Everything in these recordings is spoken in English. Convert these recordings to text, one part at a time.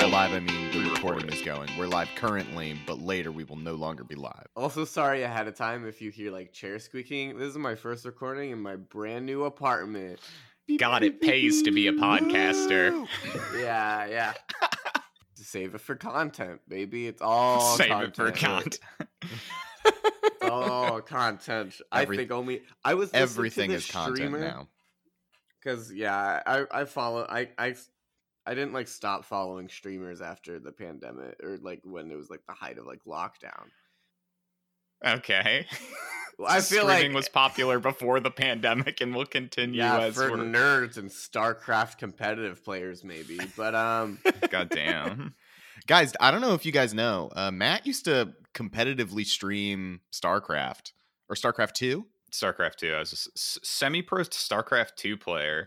And by live, I mean the recording is going. We're live currently, but later we will no longer be live. Also, sorry ahead of time if you hear like chair squeaking. This is my first recording in my brand new apartment. God, it pays to be a podcaster. Yeah, yeah. Save it for content, baby. It's all Save content. it for content. oh, content. Every- I think only I was Everything is content now. Because yeah, I I follow I I I didn't like stop following streamers after the pandemic or like when it was like the height of like lockdown. Okay. Well, I feel like Streaming was popular before the pandemic and will continue yeah as for we're nerds and StarCraft competitive players maybe, but um goddamn. Guys, I don't know if you guys know. Uh, Matt used to competitively stream StarCraft or StarCraft 2. StarCraft 2. I was a s- semi-pro StarCraft 2 player.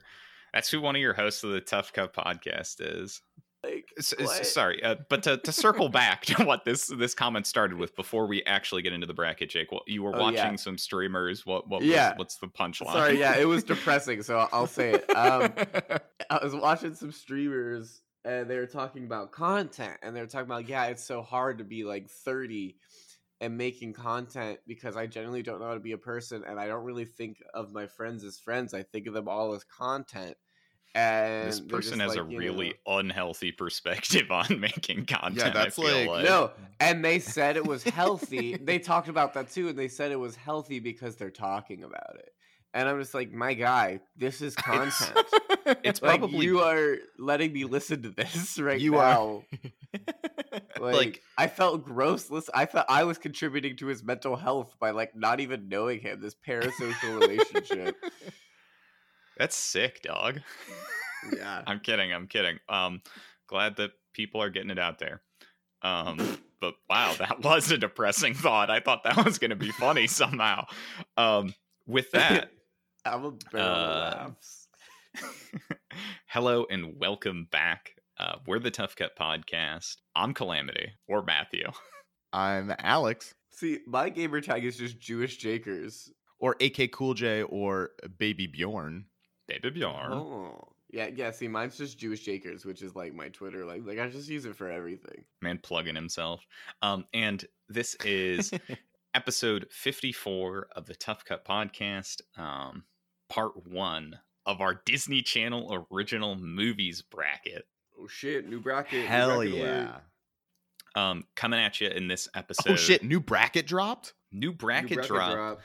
That's who one of your hosts of the Tough Cut podcast is. like S- sorry, uh, but to, to circle back to what this this comment started with before we actually get into the bracket, Jake. Well, you were Oh, watching yeah. some streamers. What what Yeah. was, what's the punchline? Sorry, yeah, it was depressing, so I'll say it. Um I was watching some streamers and they were talking about content and they were talking about yeah, it's so hard to be like 30 and making content because I generally don't know how to be a person and I don't really think of my friends as friends. I think of them all as content. And this person has a like, you really know- unhealthy perspective on making content. Yeah, that's I feel like- No, and they said it was healthy. they talked about that too, and they said it was healthy because they're talking about it. And I'm just like, my guy, this is content. It's like probably you are letting me listen to this right You are- now. Like, Like- I felt gross. Listen, I felt I was contributing to his mental health by like not even knowing him. This parasocial relationship. That's sick, dog. Yeah. I'm kidding. I'm kidding. Um, glad that people are getting it out there. Um, but wow, that was a depressing thought. I thought that was going to be funny somehow. Um, with that, I'm a barrel Uh, laughs. hello and welcome back. Uh, we're the Tough Cut Podcast. I'm Calamity or Matthew. I'm Alex See, my gamer tag is just Jewish Jakers. or AK Cool J or Baby Bjorn. Baby Bjorn. Oh. Yeah, yeah. See, mine's just Jewish Jakers, which is like my Twitter. Like, like I just use it for everything. man plugging himself. Um, and this is episode 54 of the Tough Cut podcast, um, part one of our Disney Channel original movies bracket. Oh shit! New bracket. new Hell bracket yeah. alert. Um, coming at you in this episode. Oh shit, new bracket dropped? New New bracket, drop. dropped.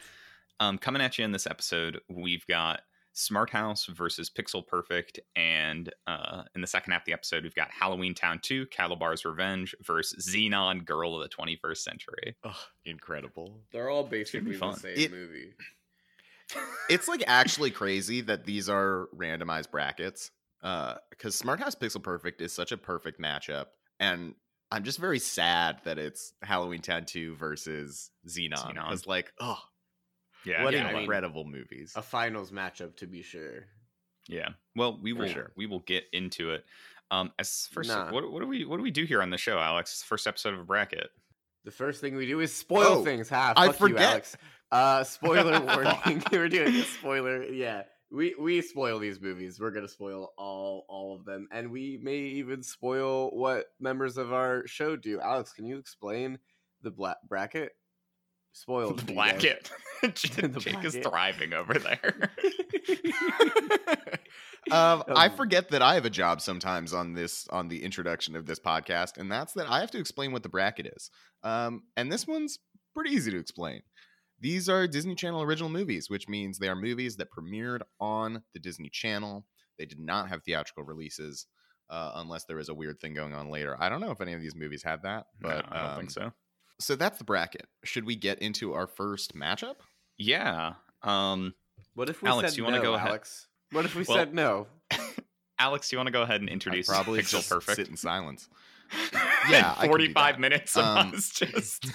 Um, coming at you in this episode, we've got Smart House versus Pixel Perfect, and uh, in the second half of the episode, we've got Halloween Town 2, Kalabar's Revenge versus Zenon Girl of the 21st Century. Oh, incredible. They're all gonna basically the same It- movie. It's like actually crazy that these are randomized brackets. Uh because Smart House Pixel Perfect is such a perfect matchup. And I'm just very sad that it's Halloween Town 2 versus Zenon. Zenon. Because like, oh, Yeah, what yeah, I mean, incredible movies. A finals matchup, to be sure. Yeah. Well, we will sure. we will get into it. Um as first Nah. what what do we what do we do here on the show, Alex? First episode of a bracket. The first thing we do is spoil Oh, things. Half. I fuck you, forget. Alex. Uh, spoiler warning. We're doing a spoiler. Yeah, we we spoil these movies. We're gonna spoil all all of them, and we may even spoil what members of our show do. Alex, can you explain the black bracket? Spoiled. The you guys. bracket. Jake The is bracket. thriving over there. Um, I Um, forget that I have a job sometimes on this on the introduction of this podcast, and that's that I have to explain what the bracket is. Um, and this one's pretty easy to explain. These are Disney Channel original movies, which means they are movies that premiered on the Disney Channel. They did not have theatrical releases, uh, unless there was a weird thing going on later. I don't know if any of these movies had that, but no, I don't um, think so. So that's the bracket. Should we get into our first matchup? Yeah. Um What if we Alex, said you wanna no, go ahead? Alex? What if we Well, said no? Alex, do you want to go ahead and I'd introduce probably Pixel just Perfect? sit in silence. yeah, Yeah, I can do 45 minutes of Um, us just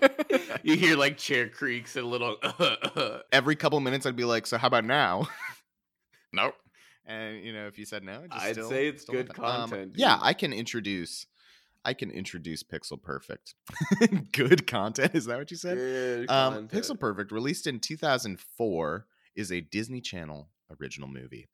You hear like chair creaks and a little. Every couple minutes, I'd be like, "So how about now?" Nope. And you know, if you said no, just I'd still- say it's still good okay. Um, content, yeah. I can introduce. I can introduce Pixel Perfect. good content. Is that what you said? Good Um. Pixel Perfect, released in 2004, is a Disney Channel original movie.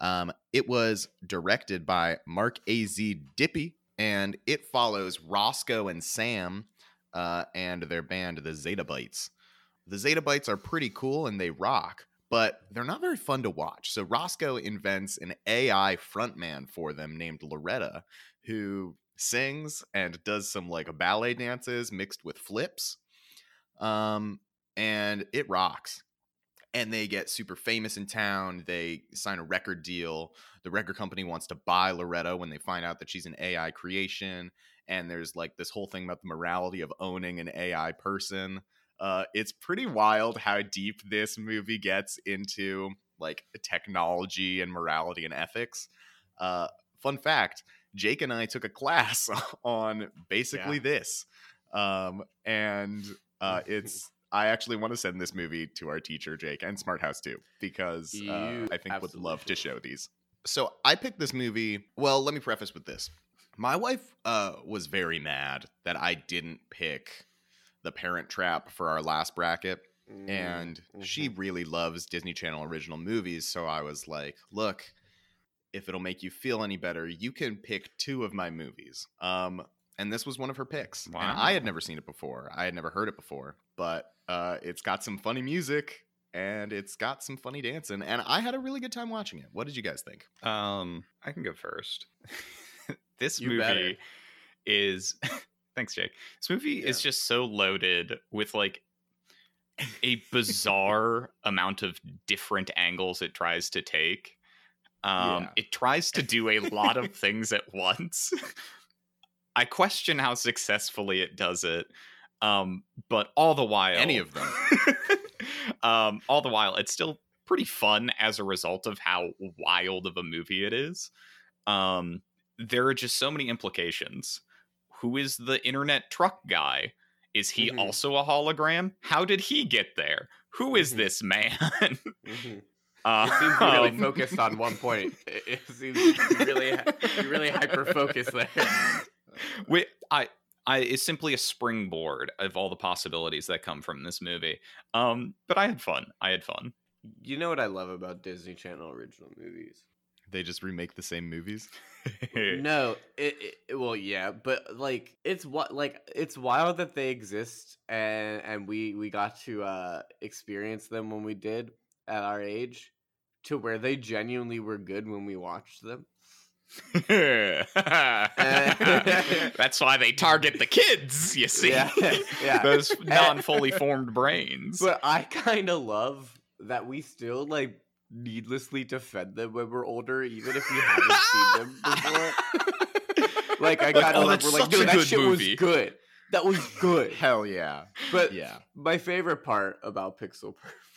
Um, it was directed by Mark A.Z. Dippé, and it follows Roscoe and Sam uh, and their band, the Zeta Bytes. The Zeta Bytes are pretty cool and they rock, but they're not very fun to watch. So Roscoe invents an AI frontman for them named Loretta, who sings and does some like ballet dances mixed with flips. Um, and it rocks. And they get super famous in town. They sign a record deal. The record company wants to buy Loretta when they find out that she's an AI creation. And there's like this whole thing about the morality of owning an AI person. Uh, it's pretty wild how deep this movie gets into like technology and morality and ethics. Uh, fun fact Jake and I took a class on basically Yeah. this. Um, and uh, it's, I actually want to send this movie to our teacher, Jake, and Smart House too, because uh, I think would love to show these. So I picked this movie. Well, let me preface with this. My wife uh, was very mad that I didn't pick The Parent Trap for our last bracket Mm, and she really loves Disney Channel original movies. So I was like, look, if it'll make you feel any better, you can pick two of my movies. Um, and this was one of her picks. And Wow. I had never seen it before. I had never heard it before, but uh, it's got some funny music and it's got some funny dancing. And I had a really good time watching it. What did you guys think? Um, I can go first. this You movie better. is thanks, Jake. This movie is just so loaded with like a bizarre amount of different angles it tries to take. Um, Yeah. it tries to do a lot of things at once. I question how successfully it does it. Um, but all the while, Any of them. um, all the while, it's still pretty fun as a result of how wild of a movie it is. Um, there are just so many implications. Who is the internet truck guy? Is he Mhm. also a hologram? How did he get there? Who is Mhm. this man? Mhm. uh, It seems really um, focused on one point. It, it seems really, really hyper focused there. Wi- I, I is simply a springboard of all the possibilities that come from this movie. Um, but I had fun. I had fun. You know what I love about Disney Channel original movies? They just remake the same movies. no, it, it well yeah, but like it's what like it's wild that they exist and and we we got to uh experience them when we did at our age to where they genuinely were good when we watched them. That's why they target the kids. You see, Yeah, yeah. those non-fully formed brains. But I kind of love that we still like needlessly defend them when we're older, even if we haven't seen them before. like I Like, kind oh, of love. that's We're like, dude, that shit movie." was good. That was good. Hell yeah. But Yeah. my favorite part about Pixel Perfect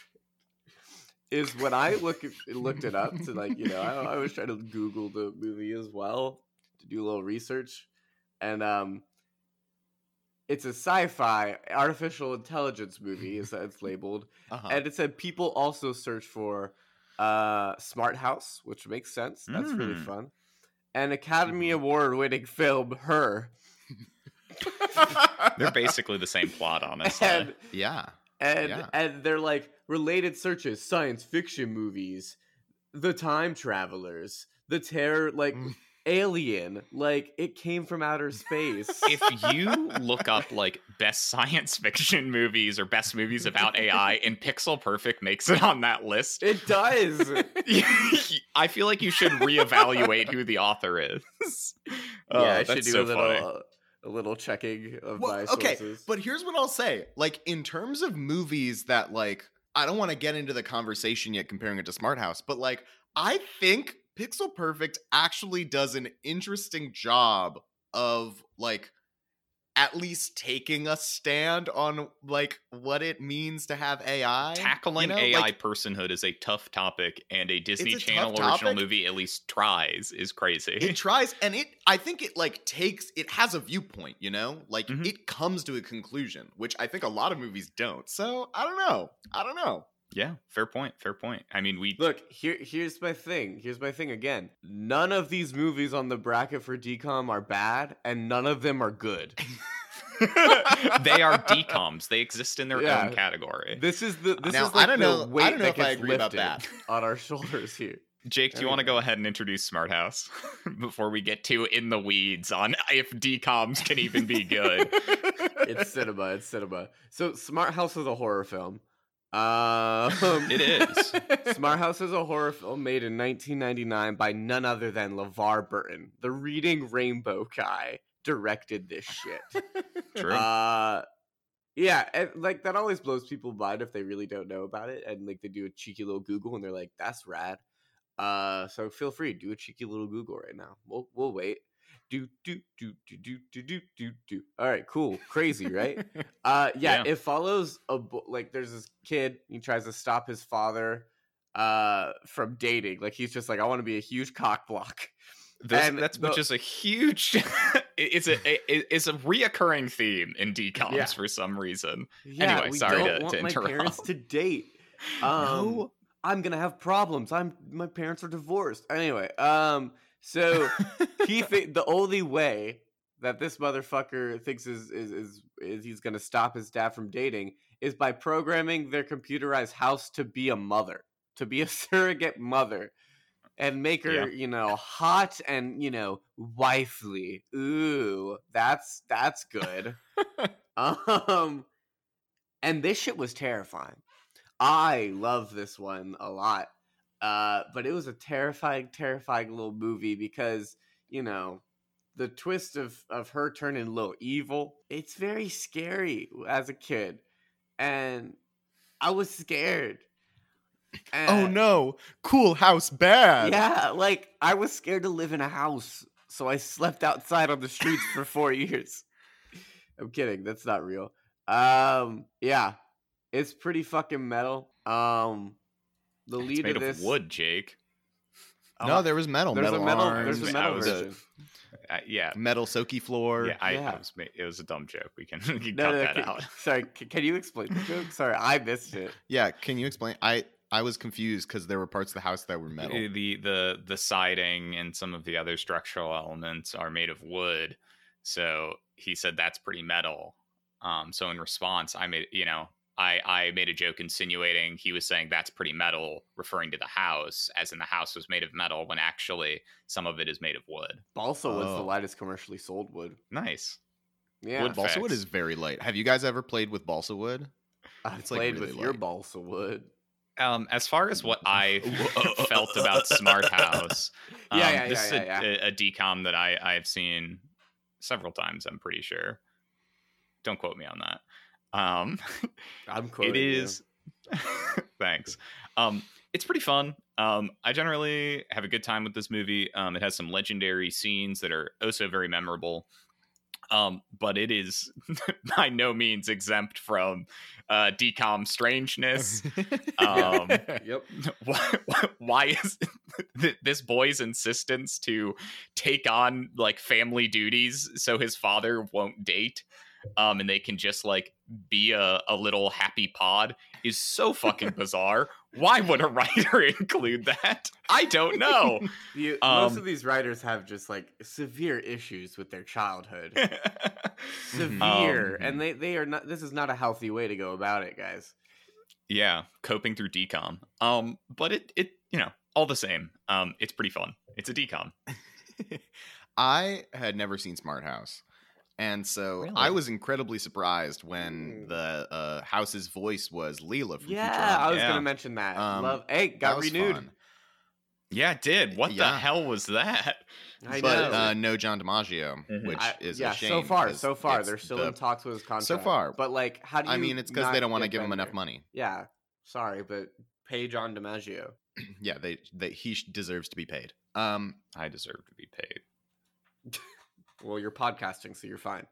is when I look at, looked it up to like you know I, I was trying to Google the movie as well to do a little research, and um, it's a sci-fi artificial intelligence movie, is that it's labeled, Uh-huh. and it said people also search for uh, Smart House, which makes sense. That's really Mm. fun. An Academy Award winning film, Her, They're basically the same plot, honestly. and yeah. And Yeah. and they're like related searches science fiction movies the time travelers the terror like Mm. alien like it came from outer space if you look up like best science fiction movies or best movies about AI, and Pixel Perfect makes it on that list, it does I feel like you should reevaluate who the author is. Oh, yeah i should do so a little funny. A little checking of Well, my okay, sources But here's what I'll say. Like in terms of movies that like I don't want to get into the conversation yet comparing it to Smart House, but like I think Pixel Perfect actually does an interesting job of like at least taking a stand on like what it means to have AI. Tackling you know? AI Like, personhood is a tough topic, and a Disney a Channel original topic. movie at least tries is crazy. it tries and it I think it like takes it has a viewpoint, you know? Like Mhm. it comes to a conclusion, which I think a lot of movies don't. So, I don't know. I don't know. Yeah, fair point. Fair point. I mean, we look here here's my thing here's my thing again none of these movies on the bracket for decom are bad and none of them are good they are decoms. They exist in their Yeah. own category. this is the this Now, is like I don't the know- I weight don't know that if I gets agree about lifted on our shoulders here Jake, do There you we want to go. go ahead and introduce Smart House before we get too in the weeds on if DComs can even be good? it's cinema. It's cinema. So Smart House is a horror film. Um, It is. Smart House is a horror film made in 1999 by none other than LeVar Burton, the reading rainbow guy, directed this shit. True. Uh, yeah, and like that always blows people mind if they really don't know about it, and like they do a cheeky little Google and they're like, "That's rad." Uh, so feel free do a cheeky little Google right now. We'll we'll wait. Do do do do do do do do do. All right, cool, crazy, right? Uh, yeah, Yeah. it follows a bo- like there's this kid. He tries to stop his father uh from dating. Like he's just like, I want to be a huge cock block. This, and that's the- which is a huge. it's a it- it's a reoccurring theme in DComs Yeah. for some reason. Yeah, Anyway, sorry to- want to my parents interrupt. to date. Um, I'm gonna have problems. I'm my parents are divorced. Anyway, um, so he thi- the only way that this motherfucker thinks is, is is is he's gonna stop his dad from dating is by programming their computerized house to be a mother, to be a surrogate mother, and make her Yeah. you know hot and you know wifely. Ooh, that's that's good. um, and this shit was terrifying. I love this one a lot. Uh, but it was a terrifying, terrifying little movie because, you know, the twist of, of her turning a little evil, it's very scary as a kid. And I was scared. oh no, cool house bad. Yeah, like I was scared to live in a house, so I slept outside on the streets for four years. I'm kidding, that's not real. Um, yeah, it's pretty fucking metal. Um, the It's lead made of of this wood, Jake. No, Oh, there was metal. there's metal a metal, arms, there's a I metal was- version. Uh, yeah. metal soaky floor. Yeah, I, Yeah. I was, it was a dumb joke. We can, we can No, cut no, that can, out. sorry, can you explain the joke? Sorry, I missed it. Yeah, can you explain? I I was confused because there were parts of the house that were metal. Uh, The the the siding and some of the other structural elements are made of wood. So he said that's pretty metal. Um, so in response, I made you know I I made a joke insinuating he was saying that's pretty metal, referring to the house, as in the house was made of metal when actually some of it is made of wood. Balsa was the Oh. lightest commercially sold wood. Nice. Yeah, Wood balsa wood is very light. Have you guys ever played with balsa wood? I it's, like, played really with your balsa wood. Um, as far as what I felt about Smart House, Yeah, um, yeah, this yeah, is a, yeah, a, a decom that I I've seen several times. I'm pretty sure. Don't quote me on that. Um, I'm it quoting you. is. thanks. Um, it's pretty fun. Um, I generally have a good time with this movie. Um, it has some legendary scenes that are also very memorable. Um, but it is by no means exempt from uh, decom strangeness. Um, Yep. why, why is this boy's insistence to take on like family duties so his father won't date um and they can just like be a, a little happy pod is so fucking bizarre why would a writer include that i don't know You, most Um, of these writers have just like severe issues with their childhood. Mhm. severe, Um, and they they are not. This is not a healthy way to go about it, guys. yeah coping through decom um but it it you know all the same um it's pretty fun it's a decom I had never seen Smart House. And so I was incredibly surprised when Mm. the uh, house's voice was Leela from Yeah, Futurama. I was Yeah. gonna mention that. Um, Love, hey, got renewed. fun. yeah it did what the hell was that I but know. uh, no John DiMaggio, Mhm. which I- is yeah, a shame. so far, so far, it's they're still the- in talks with his contract. So far. but like, how do you? I mean, it's because they don't want to get give him enough money. Yeah, sorry, but pay John DiMaggio. Yeah, they, they he deserves to be paid. Um, i deserve to be paid Well, you're podcasting, so you're fine.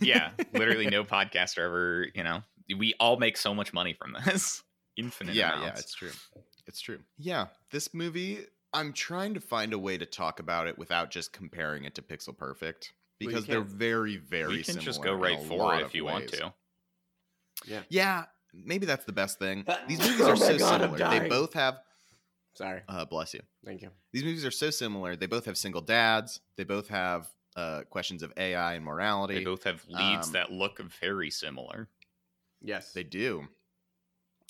yeah literally no podcaster ever you know we all make so much money from this infinite yeah, yeah, it's true. It's true. Yeah, this movie. I'm trying to find a way to talk about it without just comparing it to Pixel Perfect because they're can't. very, very. we can just go right for it if you want to Yeah, Yeah, maybe that's the best thing. These Oh movies are my so God, similar. They both have. sorry. Uh, bless you. Thank you. These movies are so similar. They both have single dads. They both have uh, questions of AI and morality. they both have leads Um, that look very similar Yes, They do.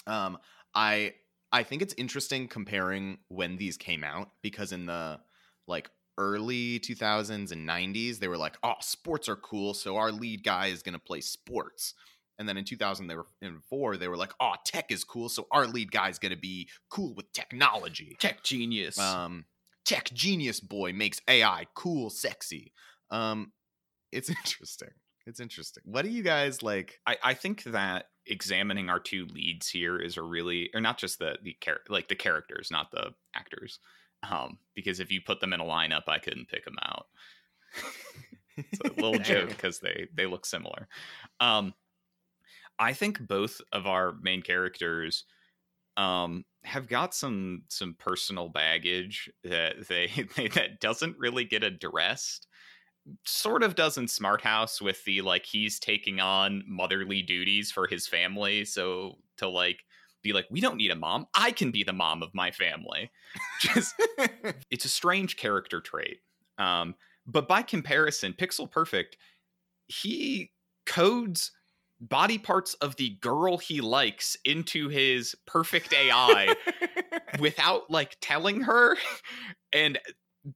Um, I I think it's interesting comparing when these came out because in the like early 2000s and 90s they were like, "Oh, sports are cool, so our lead guy is going to play sports." And then in 2000 they were in 4 they were like, "Oh, tech is cool, so our lead guy is going to be cool with technology." Tech genius. Um tech genius boy makes AI cool, sexy. Um it's interesting. It's interesting. What do you guys like? I, I think that examining our two leads here is a really or not just the the char- like the characters not the actors um because if you put them in a lineup i couldn't pick them out it's a little joke because they they look similar um i think both of our main characters um have got some some personal baggage that they, they that doesn't really get addressed sort of does in Smart House with the like he's taking on motherly duties for his family. So to like be like, we don't need a mom. I can be the mom of my family. Just it's a strange character trait. Um, but by comparison, Pixel Perfect, he codes body parts of the girl he likes into his perfect AI without like telling her. And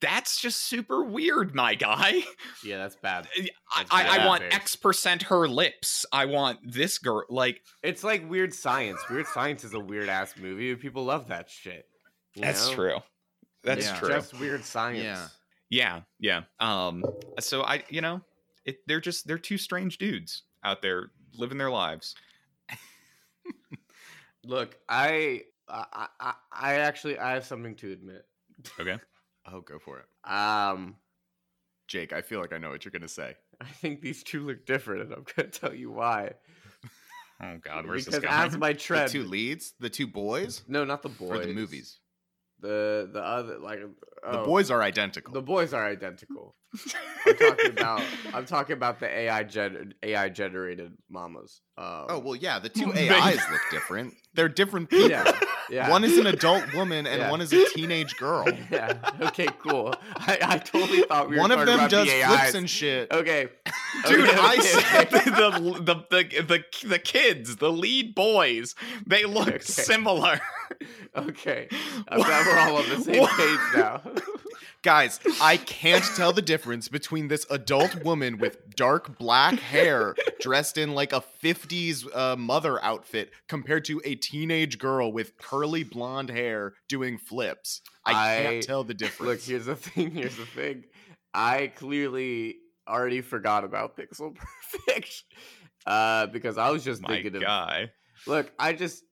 that's just super weird, my guy. Yeah, that's bad. I, That's I, I want Face. X percent her lips. I want this girl. Like It's like Weird Science. Weird Science is a weird ass movie, people love that shit. that's know? true. That's Yeah. true. Just Weird Science. Yeah. yeah, yeah. Um. So I, you know, it, they're just they're two strange dudes out there living their lives. Look, I, I, I, I actually, I have something to admit. Okay. Oh, go for it. Um, Jake, I feel like I know what you're going to say. I think these two look different, and I'm gonna tell you why. Oh God, where's because this going? as my trend, The two leads, the two boys, no, not the boys, or the movies. the the other like The oh, boys are identical. The boys are identical. I'm talking about. I'm talking about the AI gen AI generated mamas. Um, oh well, yeah, the two AIs look different. They're different people. yeah, yeah. One is an adult woman and Yeah. one is a teenage girl. yeah. Okay, cool. I, I totally thought we were one of them does the flips and shit. Okay, Dude, Okay, I okay, said okay. the, the the the the kids, the lead boys, they look similar. Okay, I'm glad we're all on the same page now. Guys, I can't tell the difference between this adult woman with dark black hair dressed in like a 50s uh, mother outfit compared to a teenage girl with curly blonde hair doing flips. I, I- can't tell the difference. Look, here's the thing. Here's the thing. I clearly already forgot about Pixel Perfect uh, because I was just My thinking of guy. Look, I just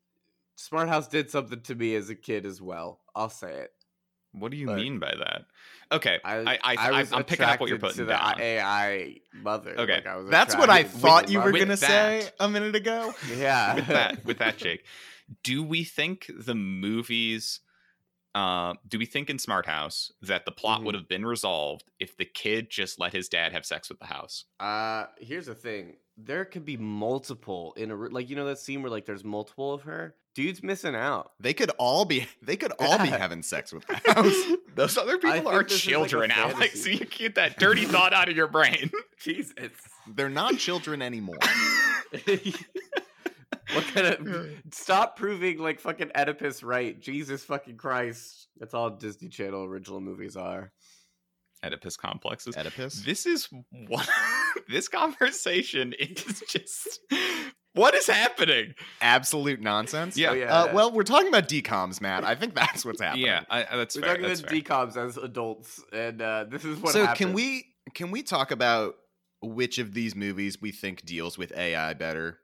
Smart House did something to me as a kid as well. I'll say it. What do you Look, mean by that? Okay, I, I, I, I'm picking up what you're putting to down. the AI mother. Okay. Like, I was That's what I thought you were going to say a minute ago. Yeah. with that with that jake do we think the movies uh do we think in smart house that the plot Mhm. would have been resolved if the kid just let his dad have sex with the house Uh, here's the thing. There could be multiple in a like you know that scene where like there's multiple of her. Dude's missing out. They could all be they could all be having sex with the house. those other people think are this is like a children alex fantasy. you get that dirty thought out of your brain Jesus. They're not children anymore. what kind of stop proving like fucking Oedipus right? Jesus fucking Christ. That's all Disney Channel original movies are. oedipus complexes Oedipus. this is what this conversation is just what is happening Absolute nonsense. Yeah. Oh, yeah. Uh, well, we're talking about decoms, Matt. I think that's what's happening. yeah I, I- that's We're fair, talking that's about fair. decoms as adults, and uh, this is what so happened. can we can we talk about which of these movies we think deals with AI better?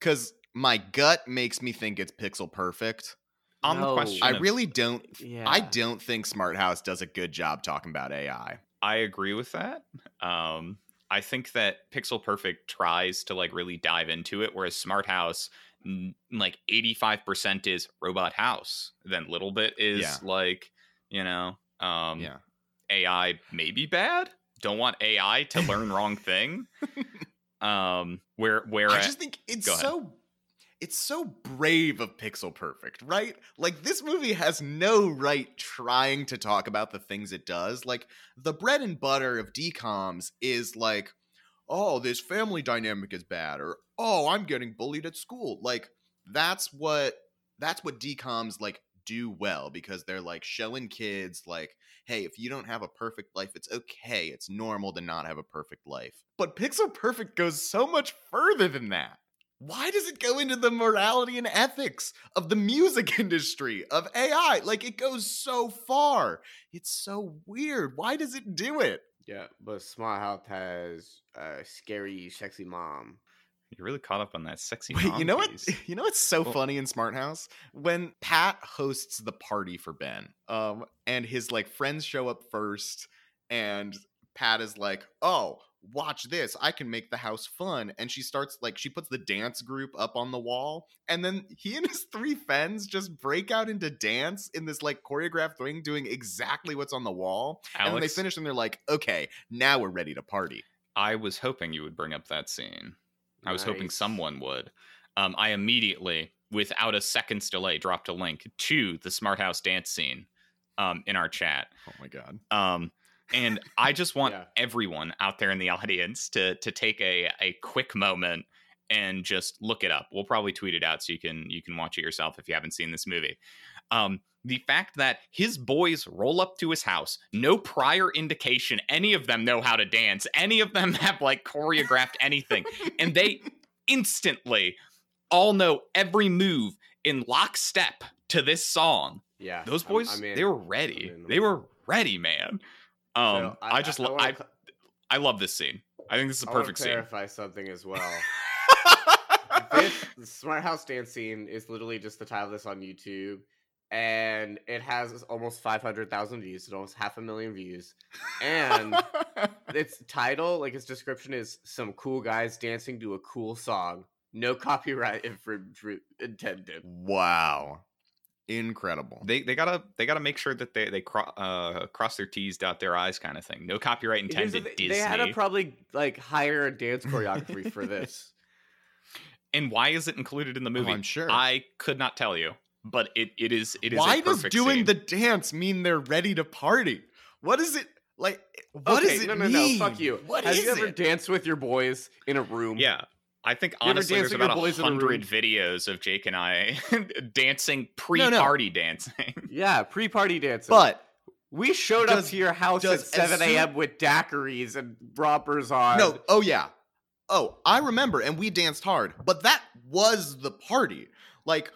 Because my gut makes me think it's Pixel Perfect. on No. the question I of- really don't. Yeah. I don't think Smart House does a good job talking about AI. I agree with that. Um, I think that Pixel Perfect tries to like really dive into it, whereas Smart House, like eighty five percent is Robot House, then little bit is Yeah. like you know, um, yeah. AI maybe bad. Don't want AI to learn wrong thing. Um, where where I just think it's so it's so brave of Pixel Perfect, right? Like this movie has no right trying to talk about the things it does. Like the bread and butter of DComs is like, oh, this family dynamic is bad, or oh, I'm getting bullied at school. Like that's what that's what DComs like do well because they're like showing kids like, hey, if you don't have a perfect life, it's okay. It's normal to not have a perfect life. But Pixel Perfect goes so much further than that. Why does it go into the morality and ethics of the music industry, of AI? Like it goes so far. It's so weird. Why does it do it? Yeah, but Smart House has a scary, sexy mom. You're really caught up on that sexy. Wait, mom you know what? You know what's so Well- funny in Smart House when Pat hosts the party for Ben, um, and his like friends show up first, and Pat is like, "Oh, watch this! I can make the house fun." And she starts like she puts the dance group up on the wall, and then he and his three friends just break out into dance in this like choreographed thing, doing exactly what's on the wall. And then they finish, and they're like, "Okay, now we're ready to party." I was hoping you would bring up that scene. I was hoping someone would. Um, I immediately, without a second's delay, dropped a link to the Smart House dance scene um, in our chat. Oh my god! Um, and I just want Yeah. everyone out there in the audience to to take a a quick moment and just look it up. We'll probably tweet it out so you can you can watch it yourself if you haven't seen this movie. Um, the fact that his boys roll up to his house, no prior indication any of them know how to dance, any of them have like choreographed anything, and they instantly all know every move in lockstep to this song Yeah, those I'm- boys I'm they were ready they were ready man um So I, just lo- wanna I, I love this scene i think this is a I perfect scene clarify something as well. this the Smart House dance scene is literally just the title of this on YouTube, and it has almost five hundred thousand views, so almost half a million views. And its title, like its description, is some cool guys dancing to a cool song. No copyright infringement intended. wow, incredible. they they gotta they gotta make sure that they they cro- uh, cross their t's dot their i's kind of thing no copyright intended thi- disney They had to probably like hire a dance choreography for this. and why is it included in the movie Oh, I'm sure. i could not tell you but it it is it is Why a does doing scene. the dance mean they're ready to party? What is it like? What does okay, it no, no, mean? no, fuck you. What Have is you ever it? danced with your boys in a room? yeah I think honestly, there's about boys a in hundred videos of Jake and I dancing pre-party dancing. Yeah, pre-party dancing. But we showed does- up to your house at does as 7 soon- a.m. with daiquiris and rompers on. no, oh yeah, oh I remember, and we danced hard. But that was the party. Like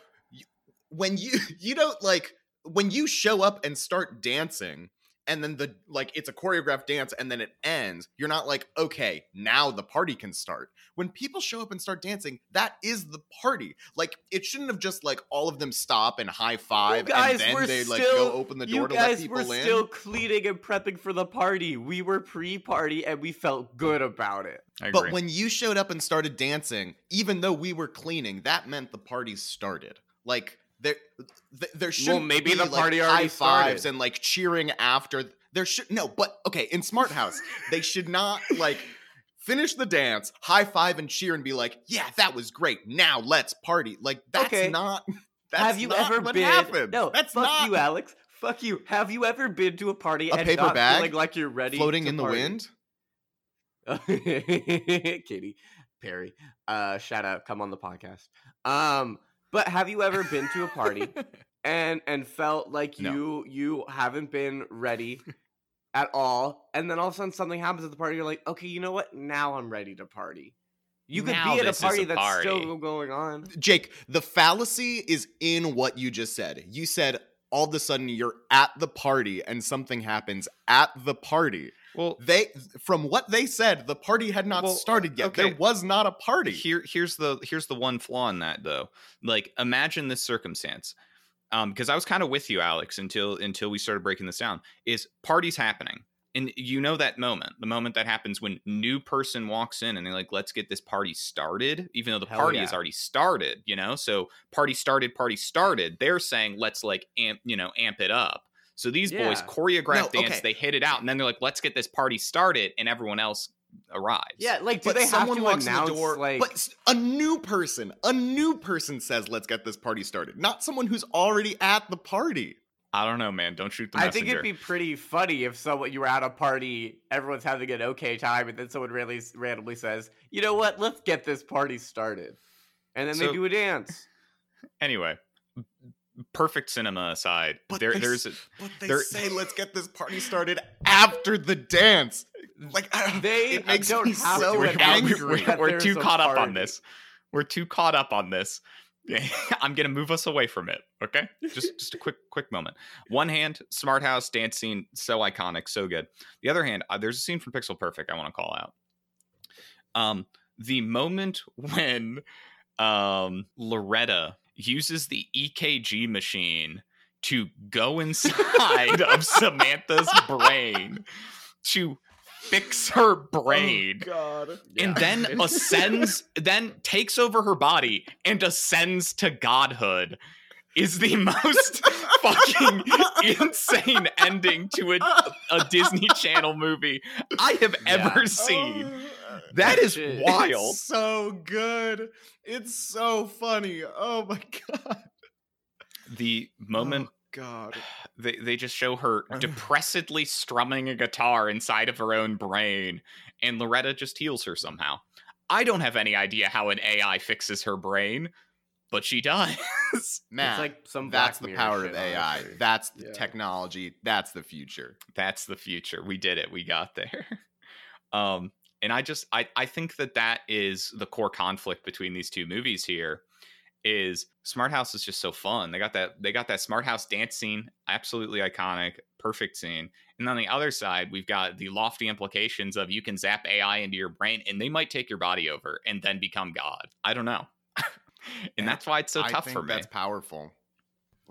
when you you don't like when you show up and start dancing. And then the like it's a choreographed dance and then it ends. You're not like, okay, now the party can start. When people show up and start dancing, that is the party. Like it shouldn't have just like all of them stop and high five guys and were then they like still- go open the you door to let guys people were in. still cleaning and prepping for the party. We were pre-party and we felt good about it. I agree. But when you showed up and started dancing, even though we were cleaning, that meant the party started. Like there, th- there should maybe be, the like, party high fives started. and like cheering after. There should no, but okay. In Smart House, they should not like finish the dance, high five and cheer and be like, "Yeah, that was great. Now let's party." Like that's Okay. not. That's Have you not ever what been? happened. No, that's fuck not you, Alex. Fuck you. Have you ever been to a party A and paper not bag feeling like you're ready, floating in the wind. Katy Perry. Uh shout out, come on the podcast. Um, but have you ever been to a party and and felt like No. you you haven't been ready at all, and then all of a sudden something happens at the party, you're like, okay, you know what? Now I'm ready to party. You could Now be at a is a party that's party. still going on. Jake, the fallacy is in what you just said. You said all of a sudden you're at the party and something happens at the party. Well, They from what they said, the party had not Well, started yet. okay. There was not a party. Here, here's the here's the one flaw in that though. Like, imagine this circumstance. Um, because I was kind of with you, Alex, until until we started breaking this down. Is parties happening, and you know that moment, the moment that happens when new person walks in and they're like, "Let's get this party started," even though the Hell party yeah. has already started. You know, so party started, party started. They're saying, "Let's like amp, you know, amp it up." So these boys Yeah. choreograph No, dance, okay. they hit it out, and then they're like, "Let's get this party started," and everyone else arrives. Yeah, like do but they have someone to walks announce in the door. like but s- a new person, a new person says, "Let's get this party started." Not someone who's already at the party. I don't know, man. Don't shoot the messenger. I think it'd be pretty funny if someone you were at a party, everyone's having an okay time, and then someone really randomly says, "You know what? Let's get this party started," and then So- they do a dance. anyway perfect cinema aside, But there they there's s- a, But they There- say let's get this party started after the dance. Like They it makes don't me have so to we're, angry. we're- that we're too a caught up on this. We're too caught up on this. I'm gonna move us away from it. Okay, just just a quick quick moment. One hand, Smart House dance scene, so iconic, so good. The other hand, uh, there's a scene from Pixel Perfect I want to call out. Um, the moment when um Loretta uses the EKG machine to go inside of Samantha's brain to fix her oh, brain God. and Yeah. then ascends then takes over her body and ascends to godhood is the most fucking insane ending to a, a disney channel movie i have ever Yeah. seen Oh, that is shit. wild It's so good. It's so funny. Oh my god. the moment Oh, god. they, they just show her depressedly strumming a guitar inside of her own brain and loretta just heals her somehow i don't have any idea how an ai fixes her brain but she does Man, it's like some that's Black the Mirror power of AI. honestly. That's the Yeah. technology. That's the future. that's the future we did it we got there um and i just i i think that that is the core conflict between these two movies here is smart house is just so fun they got that they got that smart house dance scene absolutely iconic perfect scene and on the other side we've got the lofty implications of you can zap ai into your brain and they might take your body over and then become god i don't know and Yeah, that's why it's so I tough think for me That's powerful.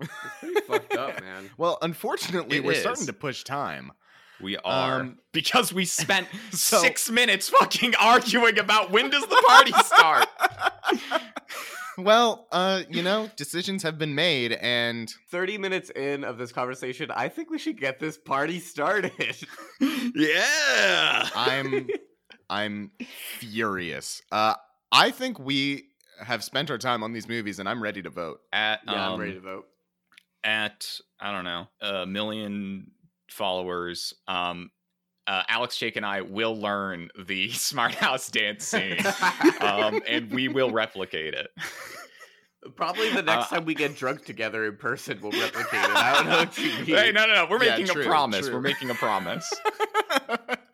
It's pretty fucked up, man. Well, unfortunately, It we're is. starting to push time. We are Um, because we spent so- six minutes fucking arguing about when does the party start. well, uh, you know, decisions have been made, and 30 minutes in of this conversation, I think we should get this party started. yeah. I'm I'm furious. Uh, I think we have spent our time on these movies, and I'm ready to vote. At yeah, um, I'm ready to vote. at I don't know a million followers. Um, uh, Alex, Jake, and I will learn the Smart House dance scene, um, and we will replicate it. Probably the next uh, time we get drunk together in person, we'll replicate it. I don't know what you mean. hey, no, no, no. We're Yeah, making true, a promise. true. We're making a promise.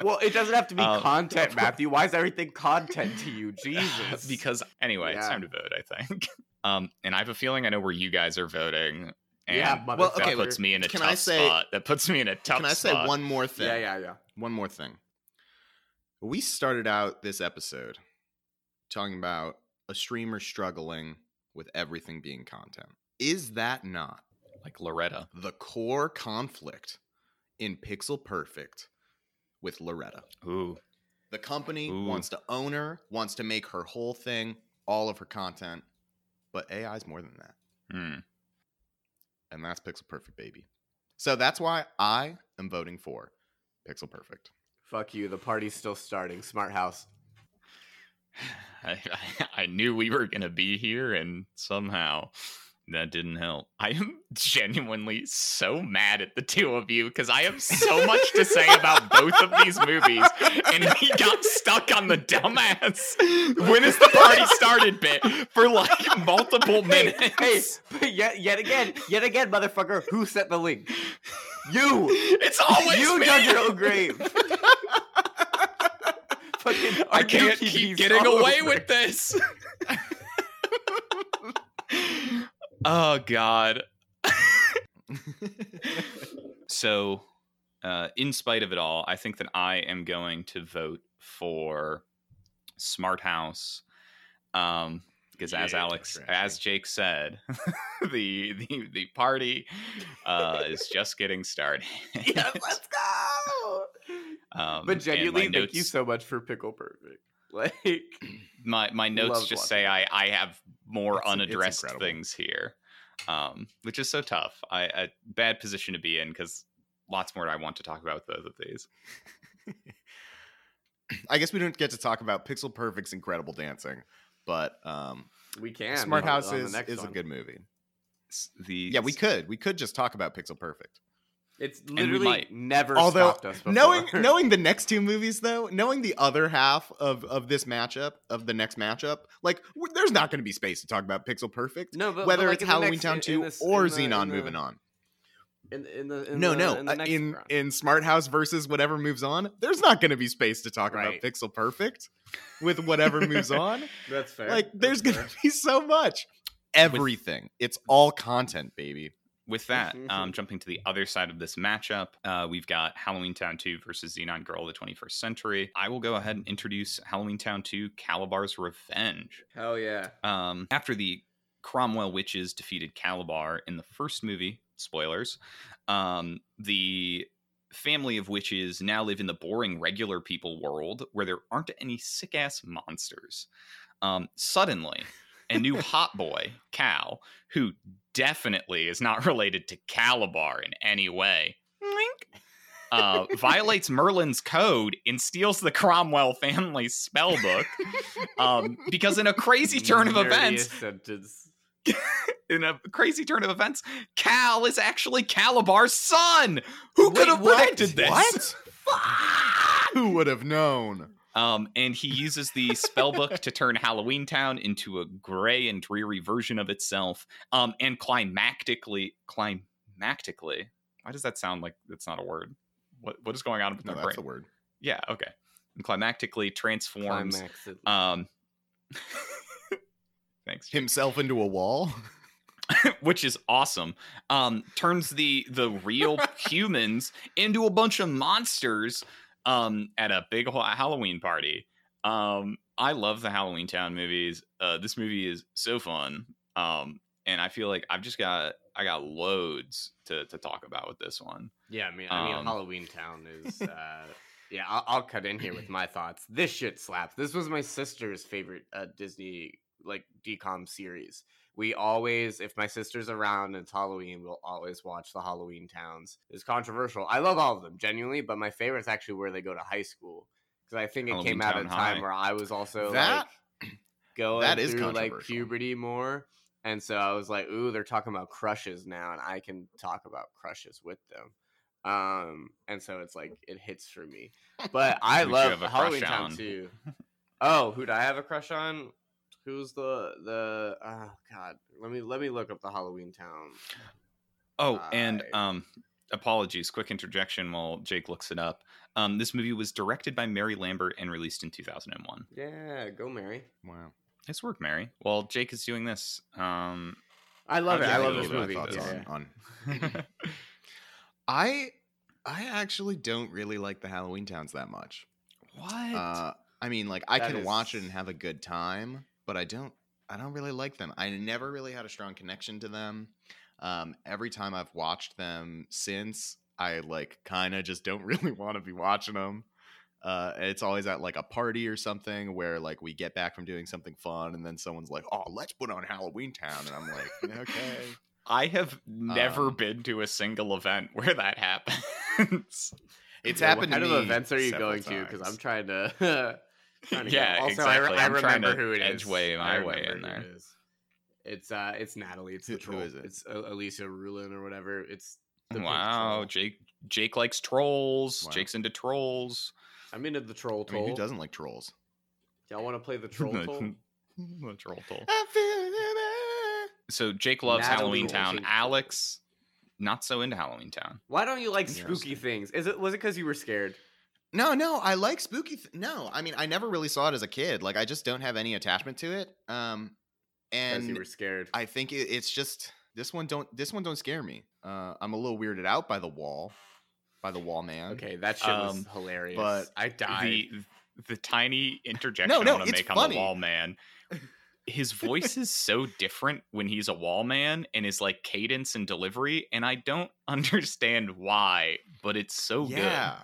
Well, it doesn't have to be Um, content, Matthew. Why is everything content to you? Jesus. because anyway, it's time to vote. I think. Um, and I have a feeling I know where you guys are voting. And yeah, well, that okay, motherfucker. puts me in a Can tough I say- spot. That puts me in a tough Can I say spot. one more thing? Yeah, yeah, yeah. One more thing. We started out this episode talking about a streamer struggling with everything being content. Is that not like Loretta? the core conflict in Pixel Perfect with Loretta? Ooh, The company Ooh. wants to own her, wants to make her whole thing, all of her content, but AI is more than that. hmm. And that's Pixel Perfect, baby. So that's why I am voting for Pixel Perfect. Fuck you. The party's still starting. Smart house. I, I, I knew we were gonna be here, and somehow that didn't help. I am genuinely so mad at the two of you because I have so much to say about both of these movies, and we got stuck on the dumbass "when is the party started" bit for like multiple minutes. hey, but yet, yet again, yet again, motherfucker, who set the link? You! it's always you me. dug your own grave. Fucking I can't keep getting away with this. oh God. So, uh, in spite of it all, I think that I am going to vote for Smart House. Um, because as Yeah, Alex, as Jake said, the the the party uh, is just getting started. Yes, let's go. Um, but genuinely, my thank you so much for Pickle Perfect. Like, my my notes just watching say I I have more It's- it's unaddressed incredible. things here, um, which is so tough. I a bad position to be in because lots more I want to talk about with both of these. I guess we don't get to talk about Pixel Perfect's incredible dancing, but um, we can. Smart on- House on is, next is a good movie. The Yeah, we could. We could just talk about Pixel Perfect. It's literally might. never Although stopped us before. knowing knowing the next two movies though, knowing the other half of of this matchup of the next matchup, like w- there's not going to be space to talk about Pixel Perfect, no, but, whether but, like, it's Halloween next- Town in- two in this- or in the- Zenon the- moving on. In, in the in no, the, no, in, the uh, in in Smart House versus whatever moves on, there's not going to be space to talk Right. about Pixel Perfect with whatever moves on. that's fair. Like there's going to be so much. Everything. It's all content, baby. With that, um, jumping to the other side of this matchup, uh, we've got Halloween Town 2 versus Zenon Girl of the 21st Century. I will go ahead and introduce Halloween Town 2 Kalabar's Revenge. Hell yeah. Um, after the Cromwell witches defeated Kalabar in the first movie, spoilers, um, the family of witches now live in the boring regular people world where there aren't any sick ass monsters. Um, suddenly, a new hot boy, Cal, who definitely is not related to Kalabar in any way, uh, violates Merlin's code and steals the Cromwell family spell book. Um, because in a crazy turn of events, sentence. in a crazy turn of events, Cal is actually Kalabar's son. Who could have predicted this? What? Who would have known? Um, and he uses the spellbook to turn Halloween Town into a gray and dreary version of itself. Um, and climactically, climactically, why does that sound like that's not a word? What what is going on with No, my that's brain? the word. Yeah, okay. And climactically transforms. Climax. Um, thanks. Himself into a wall. which is awesome. Um, turns the the real humans into a bunch of monsters um, at a big Halloween party. Um, I love the Halloween Town movies. Uh, this movie is so fun, um, and I feel like I've just got I got loads to to talk about with this one. Yeah, I mean, I mean, Um, Halloween Town is. Uh, yeah, I'll, I'll cut in here with my thoughts. This shit slaps. This was my sister's favorite uh, Disney like decom series. We always, if my sister's around and it's Halloween, we'll always watch the Halloween Towns. It's controversial. I love all of them genuinely, but my favorite is actually where they go to high school because I think it Halloween came out at a time High. where I was also That- like going that is through like puberty more. And so I was like, ooh, they're talking about crushes now, and I can talk about crushes with them. Um, and so it's like it hits for me. But I love Halloween Town too. Oh, who do I have a crush on? Who's the the oh god. Let me let me look up the Halloween Town. Oh, and um, apologies, quick interjection while Jake looks it up. Um, this movie was directed by Mary Lambert and released in 2001. Yeah, go Mary. Wow. Nice work, Mary. While Jake is doing this, um, I love it. I love a this little movie. thoughts Yeah. on, on I I actually don't really like the Halloween towns that much. what? Uh, I mean, like I That can watch it and have a good time, but I don't. I don't really like them. I never really had a strong connection to them. Um, every time I've watched them since, I like kind of just don't really want to be watching them. Uh, it's always at like a party or something where like we get back from doing something fun, and then someone's like, "Oh, let's put on Halloween Town," and I'm like, "Okay." I have never um, been to a single event where that happens. It's Yeah, happened What to kind of events are you going to? Because I'm trying to. Yeah, also, I, exactly. I trying remember who it is. edge way my way in there. it. It's uh, it's Natalie. It's the Who- who troll. is it? It's uh, Alicia Rulin or whatever. It's the wow. Jake. Jake likes trolls. Wow. Jake's into trolls. I'm into the troll I mean, who doesn't like trolls? Y'all want to play the troll toll? the troll toll. I. So Jake loves Natalie Halloween Town. the Alex, not so into Halloween Town. Why don't you like spooky things? Is it was it because you were scared? No, no, I like spooky. Th- no, I mean, I never really saw it as a kid. Like, I just don't have any attachment to it. Um, and you were scared. I think it, it's just this one don't this one don't scare me. Uh, I'm a little weirded out by the wall, by the wall man. Okay, that shit was Um, hilarious. but I died. The the tiny interjection No, no, I want to make on funny. the wall man. His voice is so different when he's a wall man and his like cadence and delivery, and I don't understand why, but it's so good. yeah.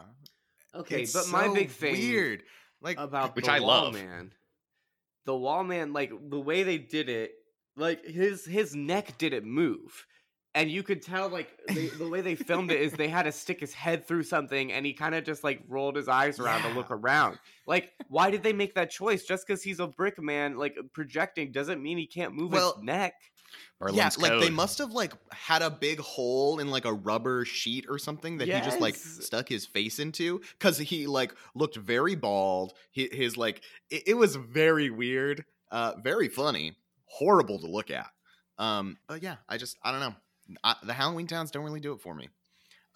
Okay, It's but my big thing weird. Like, about Which the I wall love. man. The wall man, like the way they did it, like his his neck didn't move. And you could tell, like they, the way they filmed it is they had to stick his head through something, and he kind of just like rolled his eyes around to look around. Like, why did they make that choice? Just because he's a brick man, like projecting, doesn't mean he can't move Well, his neck. Merlin's yeah, like they must have like had a big hole in like a rubber sheet or something that he just like stuck his face into because he like looked very bald. His, his like it, it was very weird, uh, very funny, horrible to look at. Um, but yeah, I just I don't know. I, the Halloween towns don't really do it for me.